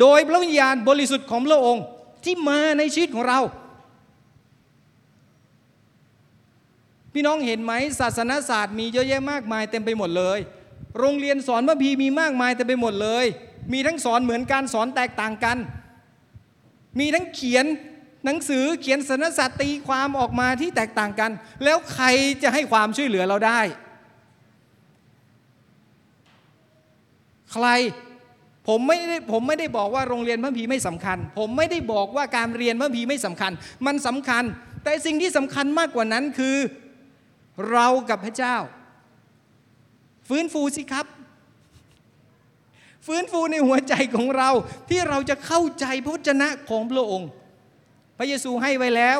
[SPEAKER 1] โดยพระวิญญาณบริสุทธิ์ของพระองค์ที่มาในชีวิตของเรา พี่น้องเห็นไหมศาสนาศาสตร์มีเยอะแยะมากมายเต็มไปหมดเลย โรงเรียนสอนพระพีมีมากมายแต่ไปหมดเลย มีทั้งสอนเหมือนกันสอนแตกต่างกัน มีทั้งเขียนหนังสือเขียนสนศาสตร์ตีความออกมาที่แตกต่างกัน แล้วใครจะให้ความช่วยเหลือเราได้ ใครผมไม่ได้ผมไม่ได้บอกว่าโรงเรียนพระพีไม่สำคัญ ผมไม่ได้บอกว่าการเรียนพระพีไม่สำคัญ มันสำคัญ แต่สิ่งที่สำคัญมากกว่านั้นคือ เรากับพระเจ้า ฟื้นฟูสิครับ ฟื้นฟูในหัวใจของเราที่เราจะเข้าใจพระวจนะของพระองค์ พระเยซูให้ไว้แล้ว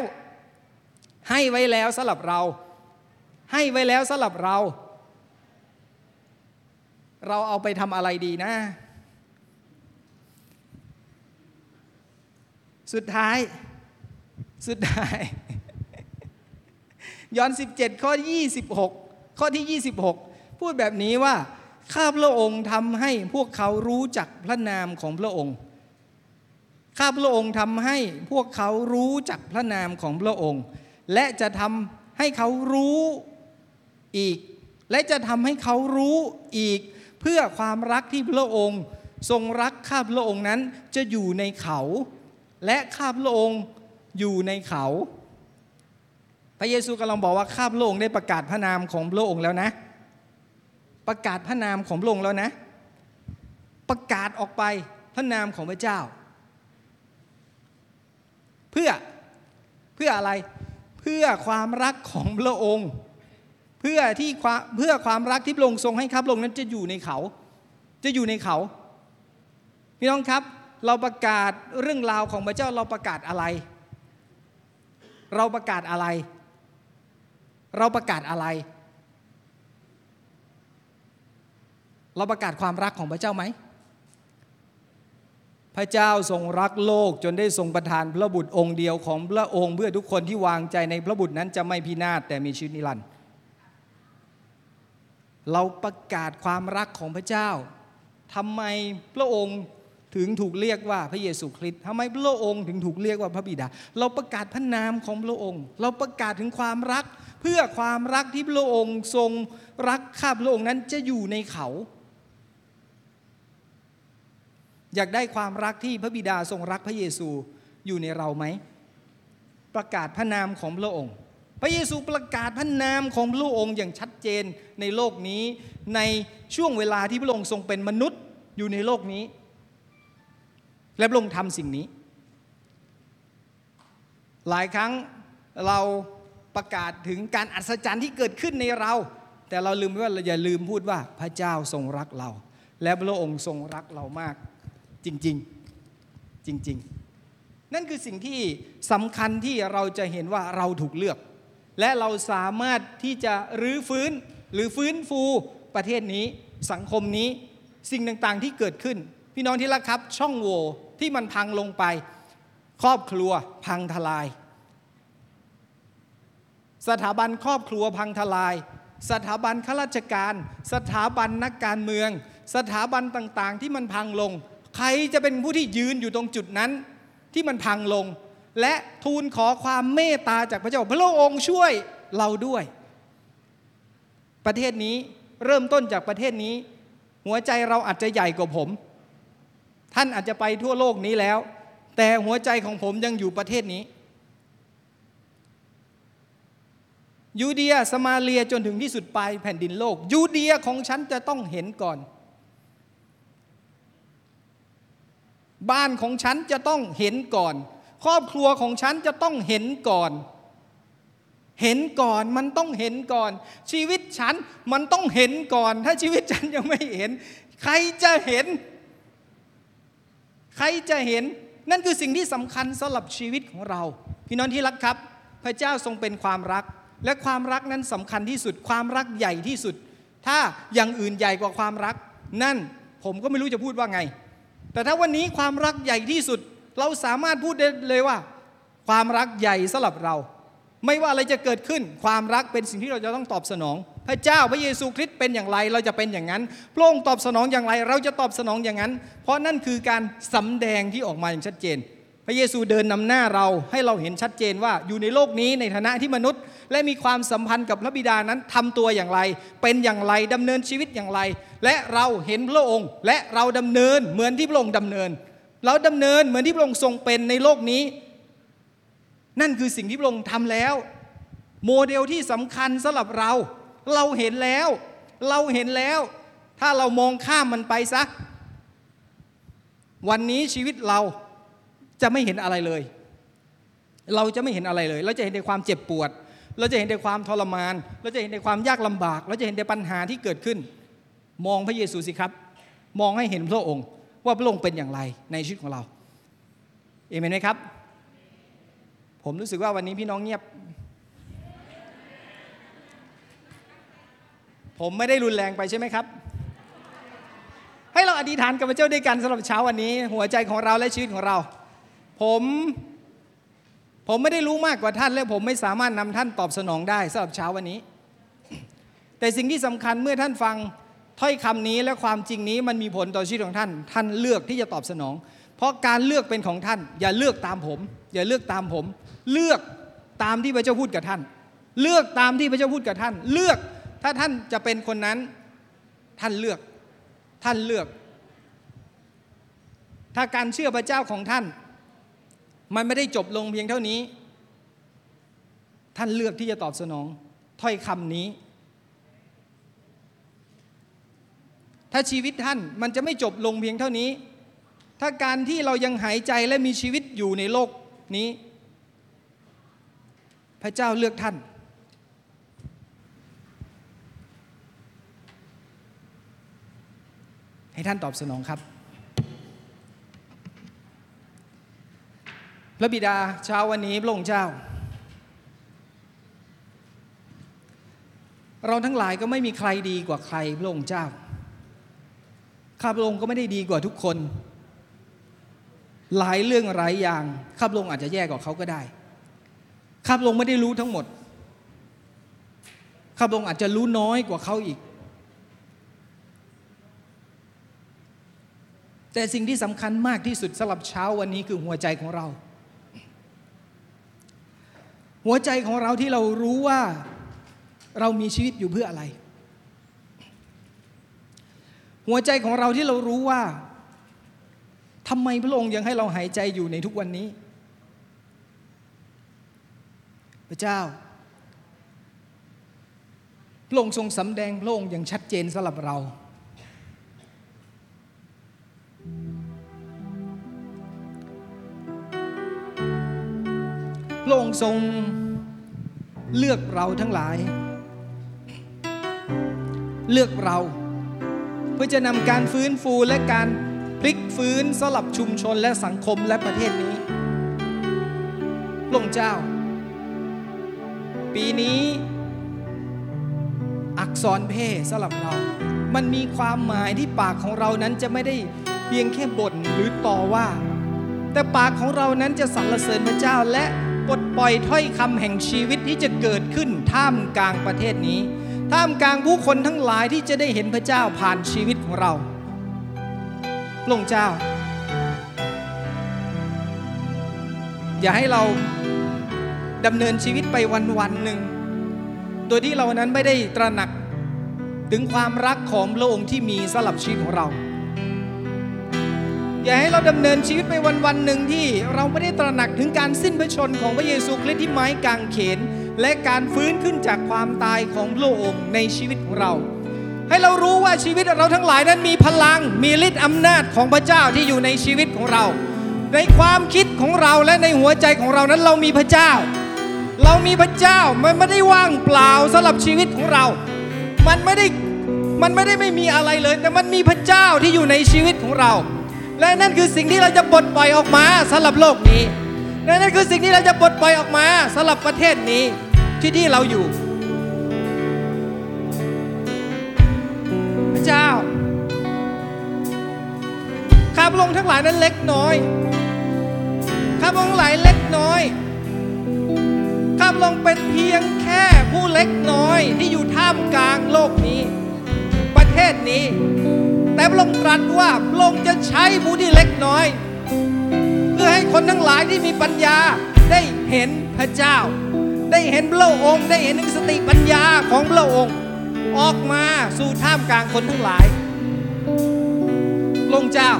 [SPEAKER 1] ให้ไว้แล้วสำหรับเรา ให้ไว้แล้วสำหรับเรา เราเอาไปทำอะไรดีนะ สุดท้าย สุดท้าย ย้อน 17 ข้อ 26 ข้อที่ 26 พูดแบบนี้ว่า ข้าพระองค์ทำให้พวกเขารู้จักพระนามของพระองค์ ข้าพระองค์ทำให้พวกเขารู้จักพระนามของพระองค์ และจะทำให้เขารู้อีก และจะทำให้เขารู้อีก พื่อความรักที่พระองค์ทรงรักข้าพระองค์นั้นจะอยู่ในเขา และข้าพระองค์อยู่ในเขา พระเยซูกำลังบอกว่าข้าพระองค์ได้ประกาศพระนามของพระองค์แล้วนะ ประกาศพระนามของพระองค์แล้วนะ ประกาศออกไปพระนามของพระเจ้า เพื่อเพื่ออะไรเพื่อความรักของพระองค์ เพื่อที่เพื่อความรักที่พระองค์ทรงให้ข้าพระองค์นั้นจะอยู่ในเขา จะอยู่ในเขาพี่น้องครับ เราประกาศเรื่องราวของพระเจ้าเราประกาศอะไร เราประกาศอะไร เราประกาศอะไร เราประกาศความรักของพระเจ้าไหมพระเจ้าทรงรักโลกจนได้ทรงประทานพระบุตรองค์เดียวของพระองค์เพื่อทุกคนที่วางใจในพระบุตรนั้นจะไม่พินาศแต่มีชีวิตนิรันดร์ เราประกาศความรักของพระเจ้าทำไมพระองค์ถึงถูกเรียกว่าพระเยซูคริสต์ทำไมพระองค์ถึงถูกเรียกว่าพระบิดา เราประกาศพระนามของพระองค์ เราประกาศถึงความรัก เพื่อความรักที่พระองค์ทรงรักข้าพระองค์นั้นจะอยู่ในเขา อยากได้ความรักที่พระบิดาทรงรักพระเยซูอยู่ในเราไหม ประกาศพระนามของพระองค์ พระเยซูประกาศพระนามของพระองค์อย่างชัดเจนในโลกนี้ ในช่วงเวลาที่พระองค์ทรงเป็นมนุษย์อยู่ในโลกนี้ และพระองค์ทำสิ่งนี้ หลายครั้งเราประกาศถึงการอัศจรรย์ที่เกิดขึ้นในเรา แต่เราลืมว่าเราอย่าลืมพูดว่าพระเจ้าทรงรักเรา และพระองค์ทรงรักเรามากจริงๆจริง ๆ นั่นคือสิ่งที่สำคัญที่เราจะเห็นว่าเราถูกเลือก และเราสามารถที่จะรื้อฟื้นหรือฟื้นฟูประเทศนี้สังคมนี้สิ่งต่างๆที่เกิดขึ้น พี่น้องที่รักครับ ช่องโหว่ที่มันพังลงไป ครอบครัวพังทลาย สถาบันครอบครัวพังทลาย สถาบันข้าราชการ สถาบันนักการเมือง สถาบันต่างๆ ที่มันพังลง ใครจะเป็นผู้ที่ยืนอยู่ตรงจุดนั้น ที่มันพังลง และทูลขอความเมตตาจากพระเจ้า พระองค์ช่วยเราด้วย ประเทศนี้เริ่มต้นจากประเทศนี้ หัวใจเราอาจจะใหญ่กว่าผม ท่านอาจจะไปทั่วโลกนี้แล้ว แต่หัวใจของผมยังอยู่ประเทศนี้ ยูเดียสมาเลียจนถึงที่สุดปลายแผ่นดินโลก ยูเดียของฉันจะต้องเห็นก่อนบ้านของฉันจะต้องเห็นก่อน ครอบครัวของฉันจะต้องเห็นก่อน เห็นก่อนมันต้องเห็นก่อน ชีวิตฉันมันต้องเห็นก่อน ถ้าชีวิตฉันยังไม่เห็น ใครจะเห็น ใครจะเห็น นั่นคือสิ่งที่สำคัญสำหรับชีวิตของเรา พี่น้องที่รักครับ พระเจ้าทรงเป็นความรัก และความรักนั้นสำคัญที่สุด ความรักใหญ่ที่สุด ถ้าอย่างอื่นใหญ่กว่าความรัก นั่นผมก็ไม่รู้จะพูดว่าไง แต่ถ้าวันนี้ความรักใหญ่ที่สุด เราสามารถพูดได้เลยว่า ความรักใหญ่สำหรับเรา ไม่ว่าอะไรจะเกิดขึ้น ความรักเป็นสิ่งที่เราจะต้องตอบสนอง พระเจ้าพระเยซูคริสต์เป็นอย่างไร เราจะเป็นอย่างนั้นพระองค์ตอบสนองอย่างไร เราจะตอบสนองอย่างนั้น เพราะนั่นคือการสำแดงที่ออกมาอย่างชัดเจน พระเยซูเดินนำหน้าเราให้เราเห็นชัดเจนว่าอยู่ในโลกนี้ในฐานะที่มนุษย์ และมีความสัมพันธ์กับพระบิดานั้นทำตัวอย่างไร เป็นอย่างไรดำเนินชีวิตอย่างไร และเราเห็นพระองค์ และเราดำเนินเหมือนที่พระองค์ดำเนิน เราดำเนินเหมือนที่พระองค์ทรงเป็นในโลกนี้ นั่นคือสิ่งที่พระองค์ทำแล้ว โมเดลที่สำคัญสำหรับเรา เราเห็นแล้ว เราเห็นแล้ว ถ้าเรามองข้ามมันไปซะ วันนี้ชีวิตเราจะไม่เห็นอะไรเลย เราจะไม่เห็นอะไรเลย เราจะเห็นแต่ความเจ็บปวด เราจะเห็นแต่ความทรมาน เราจะเห็นแต่ความยากลำบาก เราจะเห็นแต่ปัญหาที่เกิดขึ้น มองพระเยซูสิครับ มองให้เห็นพระองค์ ว่าพระองค์เป็นอย่างไรในชีวิตของเราเอเมนไหมครับ ผมรู้สึกว่าวันนี้พี่น้องเงียบ ผมไม่ได้รุนแรงไปใช่ไหมครับ ให้เราอธิษฐานกับพระเจ้าด้วยกันสำหรับเช้าวันนี้ หัวใจของเราและชีวิตของเรา ผมผมไม่ได้รู้มากกว่าท่าน และผมไม่สามารถนำท่านตอบสนองได้สำหรับเช้าวันนี้ แต่สิ่งที่สำคัญเมื่อท่านฟัง ถ้อยคำนี้และความจริงนี้มันมีผลต่อชีวิตของท่าน ท่านเลือกที่จะตอบสนอง เพราะการเลือกเป็นของท่าน อย่าเลือกตามผม อย่าเลือกตามผม เลือกตามที่พระเจ้าพูดกับท่าน เลือกตามที่พระเจ้าพูดกับท่าน เลือกถ้าท่านจะเป็นคนนั้นท่านเลือกท่านเลือก ถ้าการเชื่อพระเจ้าของท่าน มันไม่ได้จบลงเพียงเท่านี้ ท่านเลือกที่จะตอบสนองถ้อยคำนี้ ถ้าชีวิตท่านมันจะไม่จบลงเพียงเท่านี้ ถ้าการที่เรายังหายใจและมีชีวิตอยู่ในโลกนี้ พระเจ้าเลือกท่าน ให้ท่านตอบสนองครับ พระบิดาเช้าวันนี้พระองค์เจ้า เราทั้งหลายก็ไม่มีใครดีกว่าใครพระองค์เจ้า ข้าพระองค์ก็ไม่ได้ดีกว่าทุกคน หลายเรื่องหลายอย่าง ข้าพระองค์อาจจะแย่กว่าเขาก็ได้ ข้าพระองค์ไม่ได้รู้ทั้งหมด ข้าพระองค์อาจจะรู้น้อยกว่าเขาอีก แต่สิ่งที่สำคัญมากที่สุดสำหรับเช้าวันนี้คือหัวใจของเรา หัวใจของเราที่เรารู้ว่าเรามีชีวิตอยู่เพื่ออะไร หัวใจของเราที่เรารู้ว่าทำไมพระองค์ยังให้เราหายใจอยู่ในทุกวันนี้ พระเจ้า พระองค์ทรงสำแดงพระองค์อย่างชัดเจนสำหรับเรา พระองค์ทรงเลือกเราทั้งหลาย เลือกเรา เพื่อจะนำการฟื้นฟูและการพลิกฟื้นสลับชุมชนและสังคมและประเทศนี้พระองค์เจ้า ปีนี้อักษรเพศสำหรับเรา มันมีความหมายที่ปากของเรานั้นจะไม่ได้เพียงแค่บ่นหรือต่อว่า แต่ปากของเรานั้นจะสรรเสริญพระเจ้าและปลดปล่อยถ้อยคำแห่งชีวิตที่จะเกิดขึ้นท่ามกลางประเทศนี้ ท่ามกลางผู้คนทั้งหลายที่จะได้เห็นพระเจ้าผ่านชีวิตของเราพระองค์เจ้า อย่าให้เราดำเนินชีวิตไปวันวันหนึ่ง โดยที่เรานั้นไม่ได้ตระหนักถึงความรักของพระองค์ที่มีสำหรับชีวิตของเรา อย่าให้เราดำเนินชีวิตไปวันวันหนึ่งที่เราไม่ได้ตระหนักถึงการสิ้นพระชนของพระเยซูคริสต์ที่ไม้กางเขน และการฟื้นขึ้นจากความตายของพระองค์ในชีวิตของเรา ให้เรารู้ว่าชีวิตเราทั้งหลายนั้นมีพลังมีฤทธิ์อำนาจของพระเจ้าที่อยู่ในชีวิตของเรา ในความคิดของเราและในหัวใจของเรานั้นเรามีพระเจ้า เรามีพระเจ้ามันไม่ได้ว่างเปล่าสำหรับชีวิตของเรา มันไม่ได้มันไม่ได้ไม่มีอะไรเลย แต่มันมีพระเจ้าที่อยู่ในชีวิตของเรา และนั่นคือสิ่งที่เราจะปลดปล่อยออกมาสำหรับโลกนี้และนั่นคือสิ่งที่เราจะปลดปล่อยออกมาสำหรับประเทศนี้ ที่ที่เราอยู่ พระเจ้า ข้าพระองค์ทั้งหลายนั้นเล็กน้อย ข้าพระองค์ทั้งหลายเล็กน้อย ข้าพระองค์เป็นเพียงแค่ผู้เล็กน้อยที่อยู่ท่ามกลางโลกนี้ ประเทศนี้ แต่พระองค์ตรัสว่าพระองค์จะใช้ผู้ที่เล็กน้อย เพื่อให้คนทั้งหลายที่มีปัญญาได้เห็นพระเจ้า ได้เห็นพระองค์ ได้เห็นถึงสติปัญญาของพระองค์ ออกมาสู่ท่ามกลางคนทั้งหลายพระองเจ้า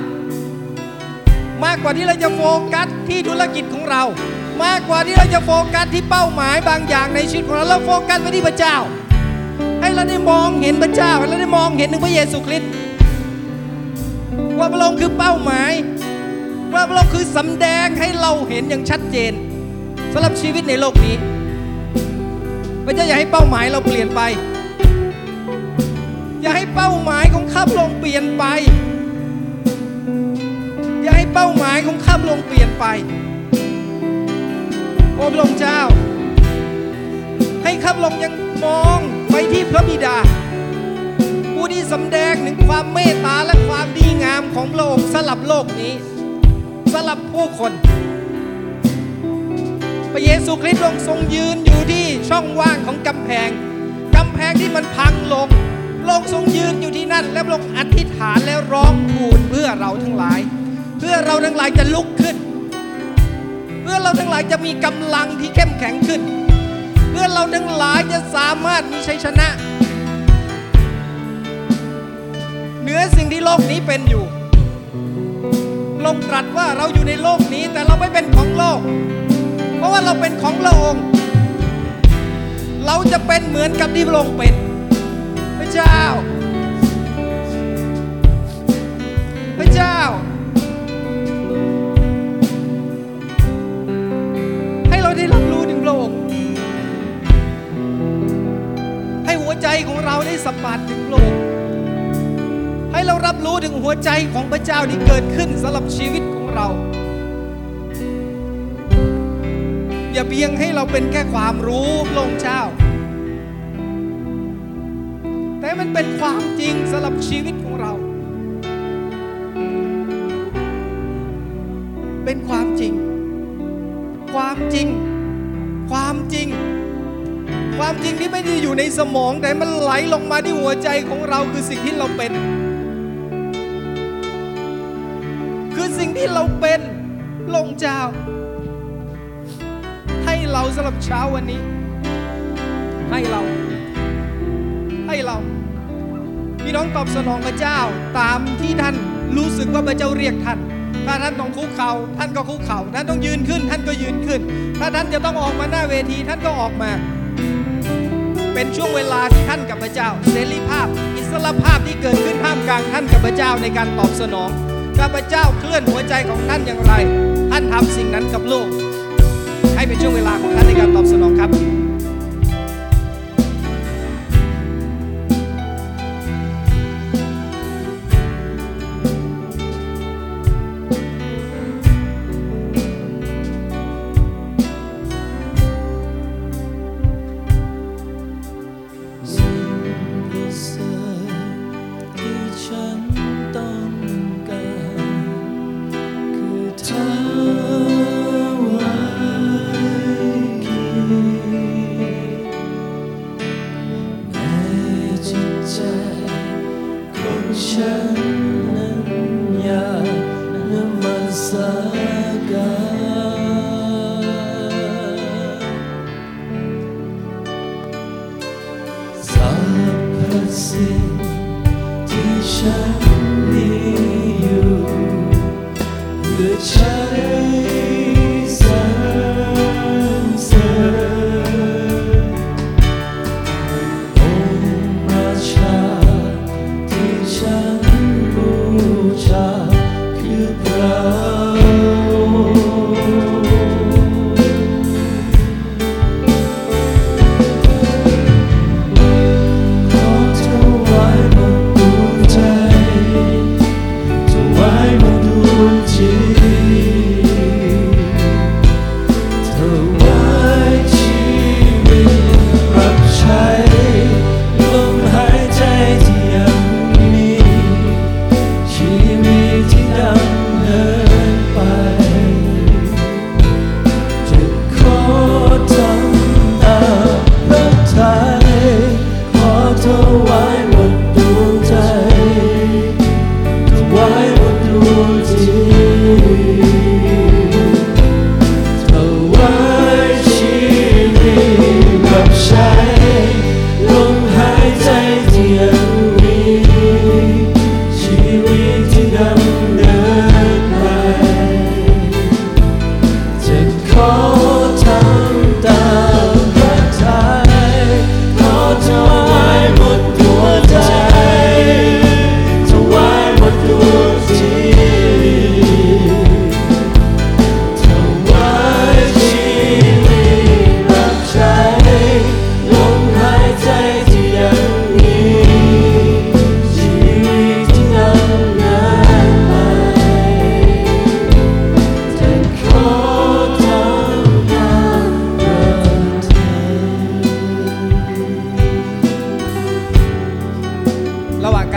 [SPEAKER 1] มากกว่าที่เราจะโฟกัสที่ธุรกิจของเรา มากกว่าที่เราจะโฟกัสที่เป้าหมายบางอย่างในชีวิตของเราเราโฟกัสไปที่พระเจ้า ให้เราได้มองเห็นพระเจ้าให้เราได้มองเห็นถึงพระเยซูคริสต์ว่าพระองค์คือเป้าหมายว่าพระองค์คือสำแดงให้เราเห็นอย่างชัดเจนสำหรับชีวิตในโลกนี้ พระเจ้าอย่าให้เป้าหมายเราเปลี่ยนไป อย่าให้เป้าหมายของข้าพระองค์เปลี่ยนไป อย่าให้เป้าหมายของข้าพระองค์เปลี่ยนไป โอ้พระองค์เจ้า ให้ข้าพระองค์ยังมองไปที่พระบิดา ผู้ที่สำแดงถึงความเมตตาและความดีงามของพระองค์สลับโลกนี้สลับผู้คน ระเยซูคริสต์ทรงทรงยืนอยู่ที่ช่องว่างของกำแพง กำแพงที่มันพังลงพระองทรงยืนอยู่ที่นั่น และพระองอธิษฐานและร้องทูลเพื่อเราทั้งหลาย เพื่อเราทั้งหลายจะลุกขึ้น เพื่อเราทั้งหลายจะมีกำลังที่เข้มแข็งขึ้น เพื่
[SPEAKER 2] อเราทั้งหลายจะสามารถมีชัยชนะเหนือสิ่งที่โลกนี้เป็นอยู่ลงตรัสว่าเราอยู่ในโลกนี้แต่เราไม่เป็นของโลก ราะว่าเราเป็นของพระองค์ เราจะเป็นเหมือนกับที่พระองค์เป็น พระเจ้า พระเจ้า ให้เราได้รับรู้ถึงพระองค์ ให้หัวใจของเราได้สัมผัสถึงพระองค์ ให้เรารับรู้ถึงหัวใจของพระเจ้าที่เกิดขึ้นสำหรับชีวิตของเรา อย่าเพียงให้เราเป็นแค่ความรู้พระองค์เจ้า แต่มันเป็นความจริงสำหรับชีวิตของเรา เป็นความจริง ความจริง ความจริง ความจริงที่ไม่ได้อยู่ในสมองแต่มันไหลลงมาที่หัวใจของเราคือสิ่งที่เราเป็น คือสิ่งที่เราเป็นลงเจ้า เราสำหรับเช้าวันนี้ ให้เรา ให้เรา พี่น้องตอบสนองพระเจ้าตามที่ท่านรู้สึกว่าพระเจ้าเรียกท่าน ถ้าท่านต้องคุกเขา่าท่านก็คุกเขา่าท่านต้องยืนขึ้น ท่านก็ยืนขึ้น ถ้าท่านจะต้องออกมาหน้าเวทีท่านก็ออกมา เป็นช่วงเวลาที่ท่านกับพระเจ้า เสรีภาพ อิสรภาพที่เกิดขึ้นท่ามกลางท่านกับพระเจ้าในการตอบสนองถ้าพระเจ้าเคลื่อนหัวใจของท่านอย่างไร ท่านทำสิ่งนั้นกับโลก เป็นช่วงเวลาของท่านในการตอบสนองครับ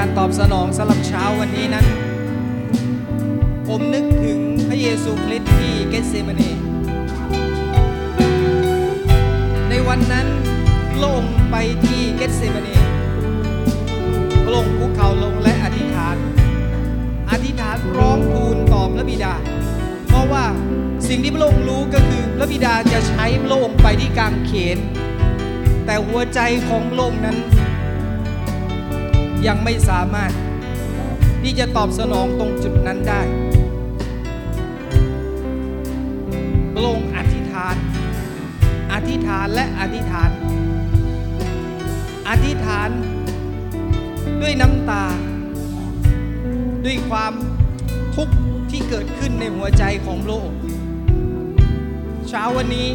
[SPEAKER 1] การตอบ
[SPEAKER 2] สนองสำหรับเช้าวันนี้นั้น ผมนึกถึงพระเยซูคริสต์ที่เกตเซมานีในวันนั้นพระองไปที่เกตเซมานีพระองคุกเข่าลงและอธิษฐาน อธิษฐานร้องทูลต่อพระบิดา เพราะว่าสิ่งที่พระองค์รู้ก็คือพระบิดาจะใช้พระองค์ไปที่กางเขน
[SPEAKER 1] แต่หัวใจของโลกนั้น ยังไม่สามารถ ที่จะตอบสนองตรงจุดนั้นได้พระองค์อธิษฐาน อธิษฐานและอธิษฐาน อธิษฐานด้วยน้ำตา ด้วยความทุกข์ที่เกิดขึ้นในหัวใจของโลก เช้าวันนี้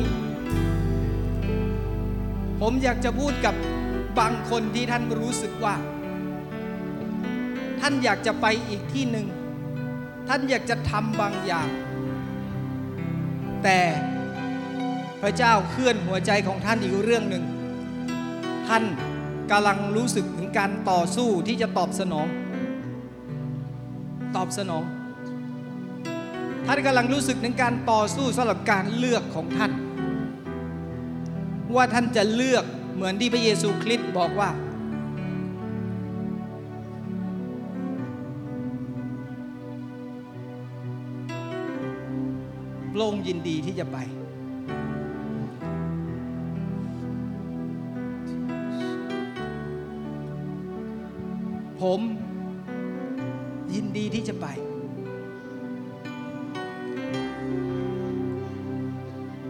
[SPEAKER 1] ผมอยากจะพูดกับบางคนที่ท่านรู้สึกว่า ท่านอยากจะไปอีกที่หนึ่ง ท่านอยากจะทำบางอย่าง แต่พระเจ้าเคลื่อนหัวใจของท่านอีกเรื่องหนึ่ง ท่านกำลังรู้สึกถึงการต่อสู้ที่จะตอบสนอง ตอบสนอง ท่านกำลังรู้สึกถึงการต่อสู้สำหรับการเลือกของท่าน ว่าท่านจะเลือกเหมือนที่พระเยซูคริสต์บอกว่า พระองค์ยินดีที่จะไป ผมยินดีที่จะไป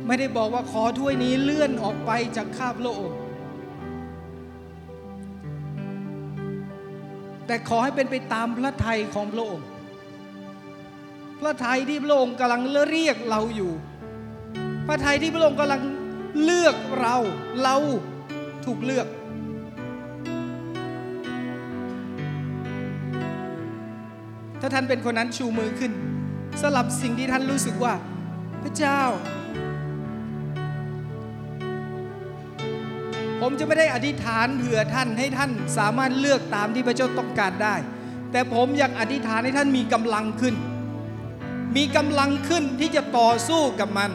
[SPEAKER 1] ไม่ได้บอกว่าขอถ้วยนี้เลื่อนออกไปจากข้าพระองค์แต่ขอให้เป็นไปตามพระทัยของพระองค์ ระทัยที่พระองค์กำลังเรียกเราอยู่ พระทัยที่พระองค์กำลังเลือกเรา เราถูกเลือก ถ้าท่านเป็นคนนั้นชูมือขึ้นสลับสิ่งที่ท่านรู้สึกว่า พระเจ้า ผมจะไม่ได้อธิษฐานเผื่อท่านให้ท่านสามารถเลือกตามที่พระเจ้าต้องการได้ แต่ผมอยากอธิษฐานให้ท่านมีกำลังขึ้น มีกำลังขึ้นที่จะต่อสู้กับมัน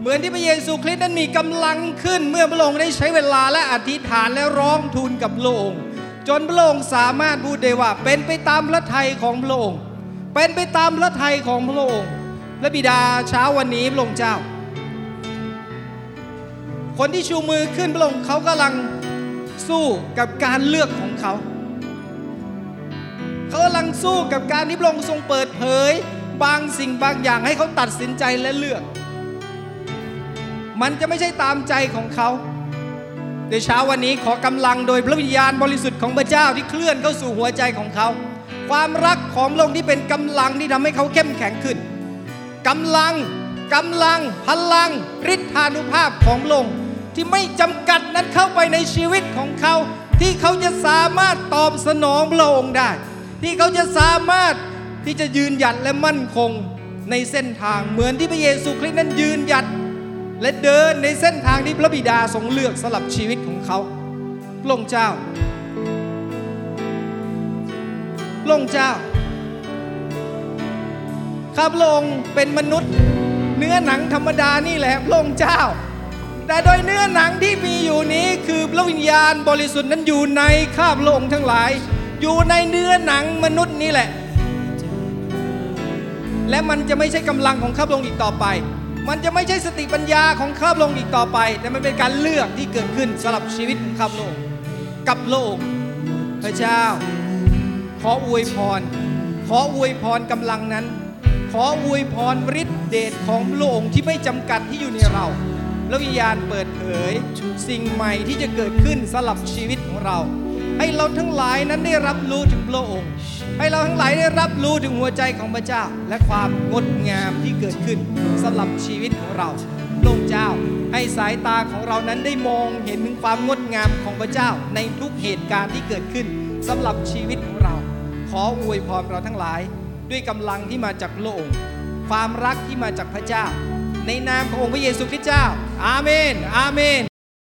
[SPEAKER 1] เหมือนที่พระเยซูคริสต์นั้นมีกำลังขึ้นเมื่อพระองค์ได้ใช้เวลาและอธิษฐานและร้องทูลกับพระองค์จนพระองค์สามารถพูดได้ว่า เป็นไปตามพระทัยของพระองค์ เป็นไปตามพระทัยของพระองค์และบิดาเช้าวันนี้พระองค์เจ้า คนที่ชูมือขึ้นพระองค์เขากำลังสู้กับการเลือกของเขา เขากำลังสู้กับการที่พระองค์ทรงเปิดเผย บางสิ่งบางอย่างให้เขาตัดสินใจและเลือก มันจะไม่ใช่ตามใจของเขาในเช้าวันนี้ขอกำลังโดยพระวิญญาณบริสุทธิ์ของพระเจ้าที่เคลื่อนเข้าสู่หัวใจของเขา ความรักของพระองที่เป็นกำลังที่ทำให้เขาเข้มแข็งขึ้นกำลังกำลังพลังฤทธานุภาพของพระองที่ไม่จำกัดนั้นเข้าไปในชีวิตของเขา ที่เขาจะสามารถตอบสนองพระองค์ได้ ที่เขาจะสามารถ ที่จะยืนหยัดและมั่นคงในเส้นทางเหมือนที่พระเยซูคริสต์นั้นยืนหยัดและเดินในเส้นทางที่พระบิดาทรงเลือกสำหรับชีวิตของเขาพระองค์เจ้าพระองค์เจ้าข้าพระองค์เป็นมนุษย์เนื้อหนังธรรมดานี่แหละพระองค์เจ้า แต่โดยเนื้อหนังที่มีอยู่นี้คือพระวิญญาณบริสุทธิ์นั้นอยู่ในข้าพระองค์ทั้งหลาย อยู่ในเนื้อหนังมนุษย์นี่แหละ และมันจะไม่ใช่กำลังของข้าพระองค์อีกต่อไป มันจะไม่ใช่สติปัญญาของข้าพระองค์อีกต่อไป แต่มันเป็นการเลือกที่เกิดขึ้นสำหรับชีวิตของข้าพระองค์กับโลก พระเจ้า ขออวยพร ขออวยพรกำลังนั้น ขออวยพรฤทธิเดชของพระองค์ที่ไม่จำกัดที่อยู่ในเราและวิญญาณเปิดเผย สิ่งใหม่ที่จะเกิดขึ้นสำหรับชีวิตของเรา ให้เราทั้งหลายนั้นได้รับรู้ถึงพระองค์ ให้เราทั้งหลายได้รับรู้ถึงหัวใจของพระเจ้า และความงดงามที่เกิดขึ้นสำหรับชีวิตของเราพระองค์เจ้า ให้สายตาของเรานั้นได้มองเห็นถึงความงดงามของพระเจ้า ในทุกเหตุการณ์ที่เกิดขึ้นสำหรับชีวิตของเรา ขออวยพรเราทั้งหลาย ด้วยกำลังที่มาจากพระองค์ความรักที่มาจากพระเจ้า ในนามขององค์พระเยซูคริสต์เจ้า อาเมน อาเมน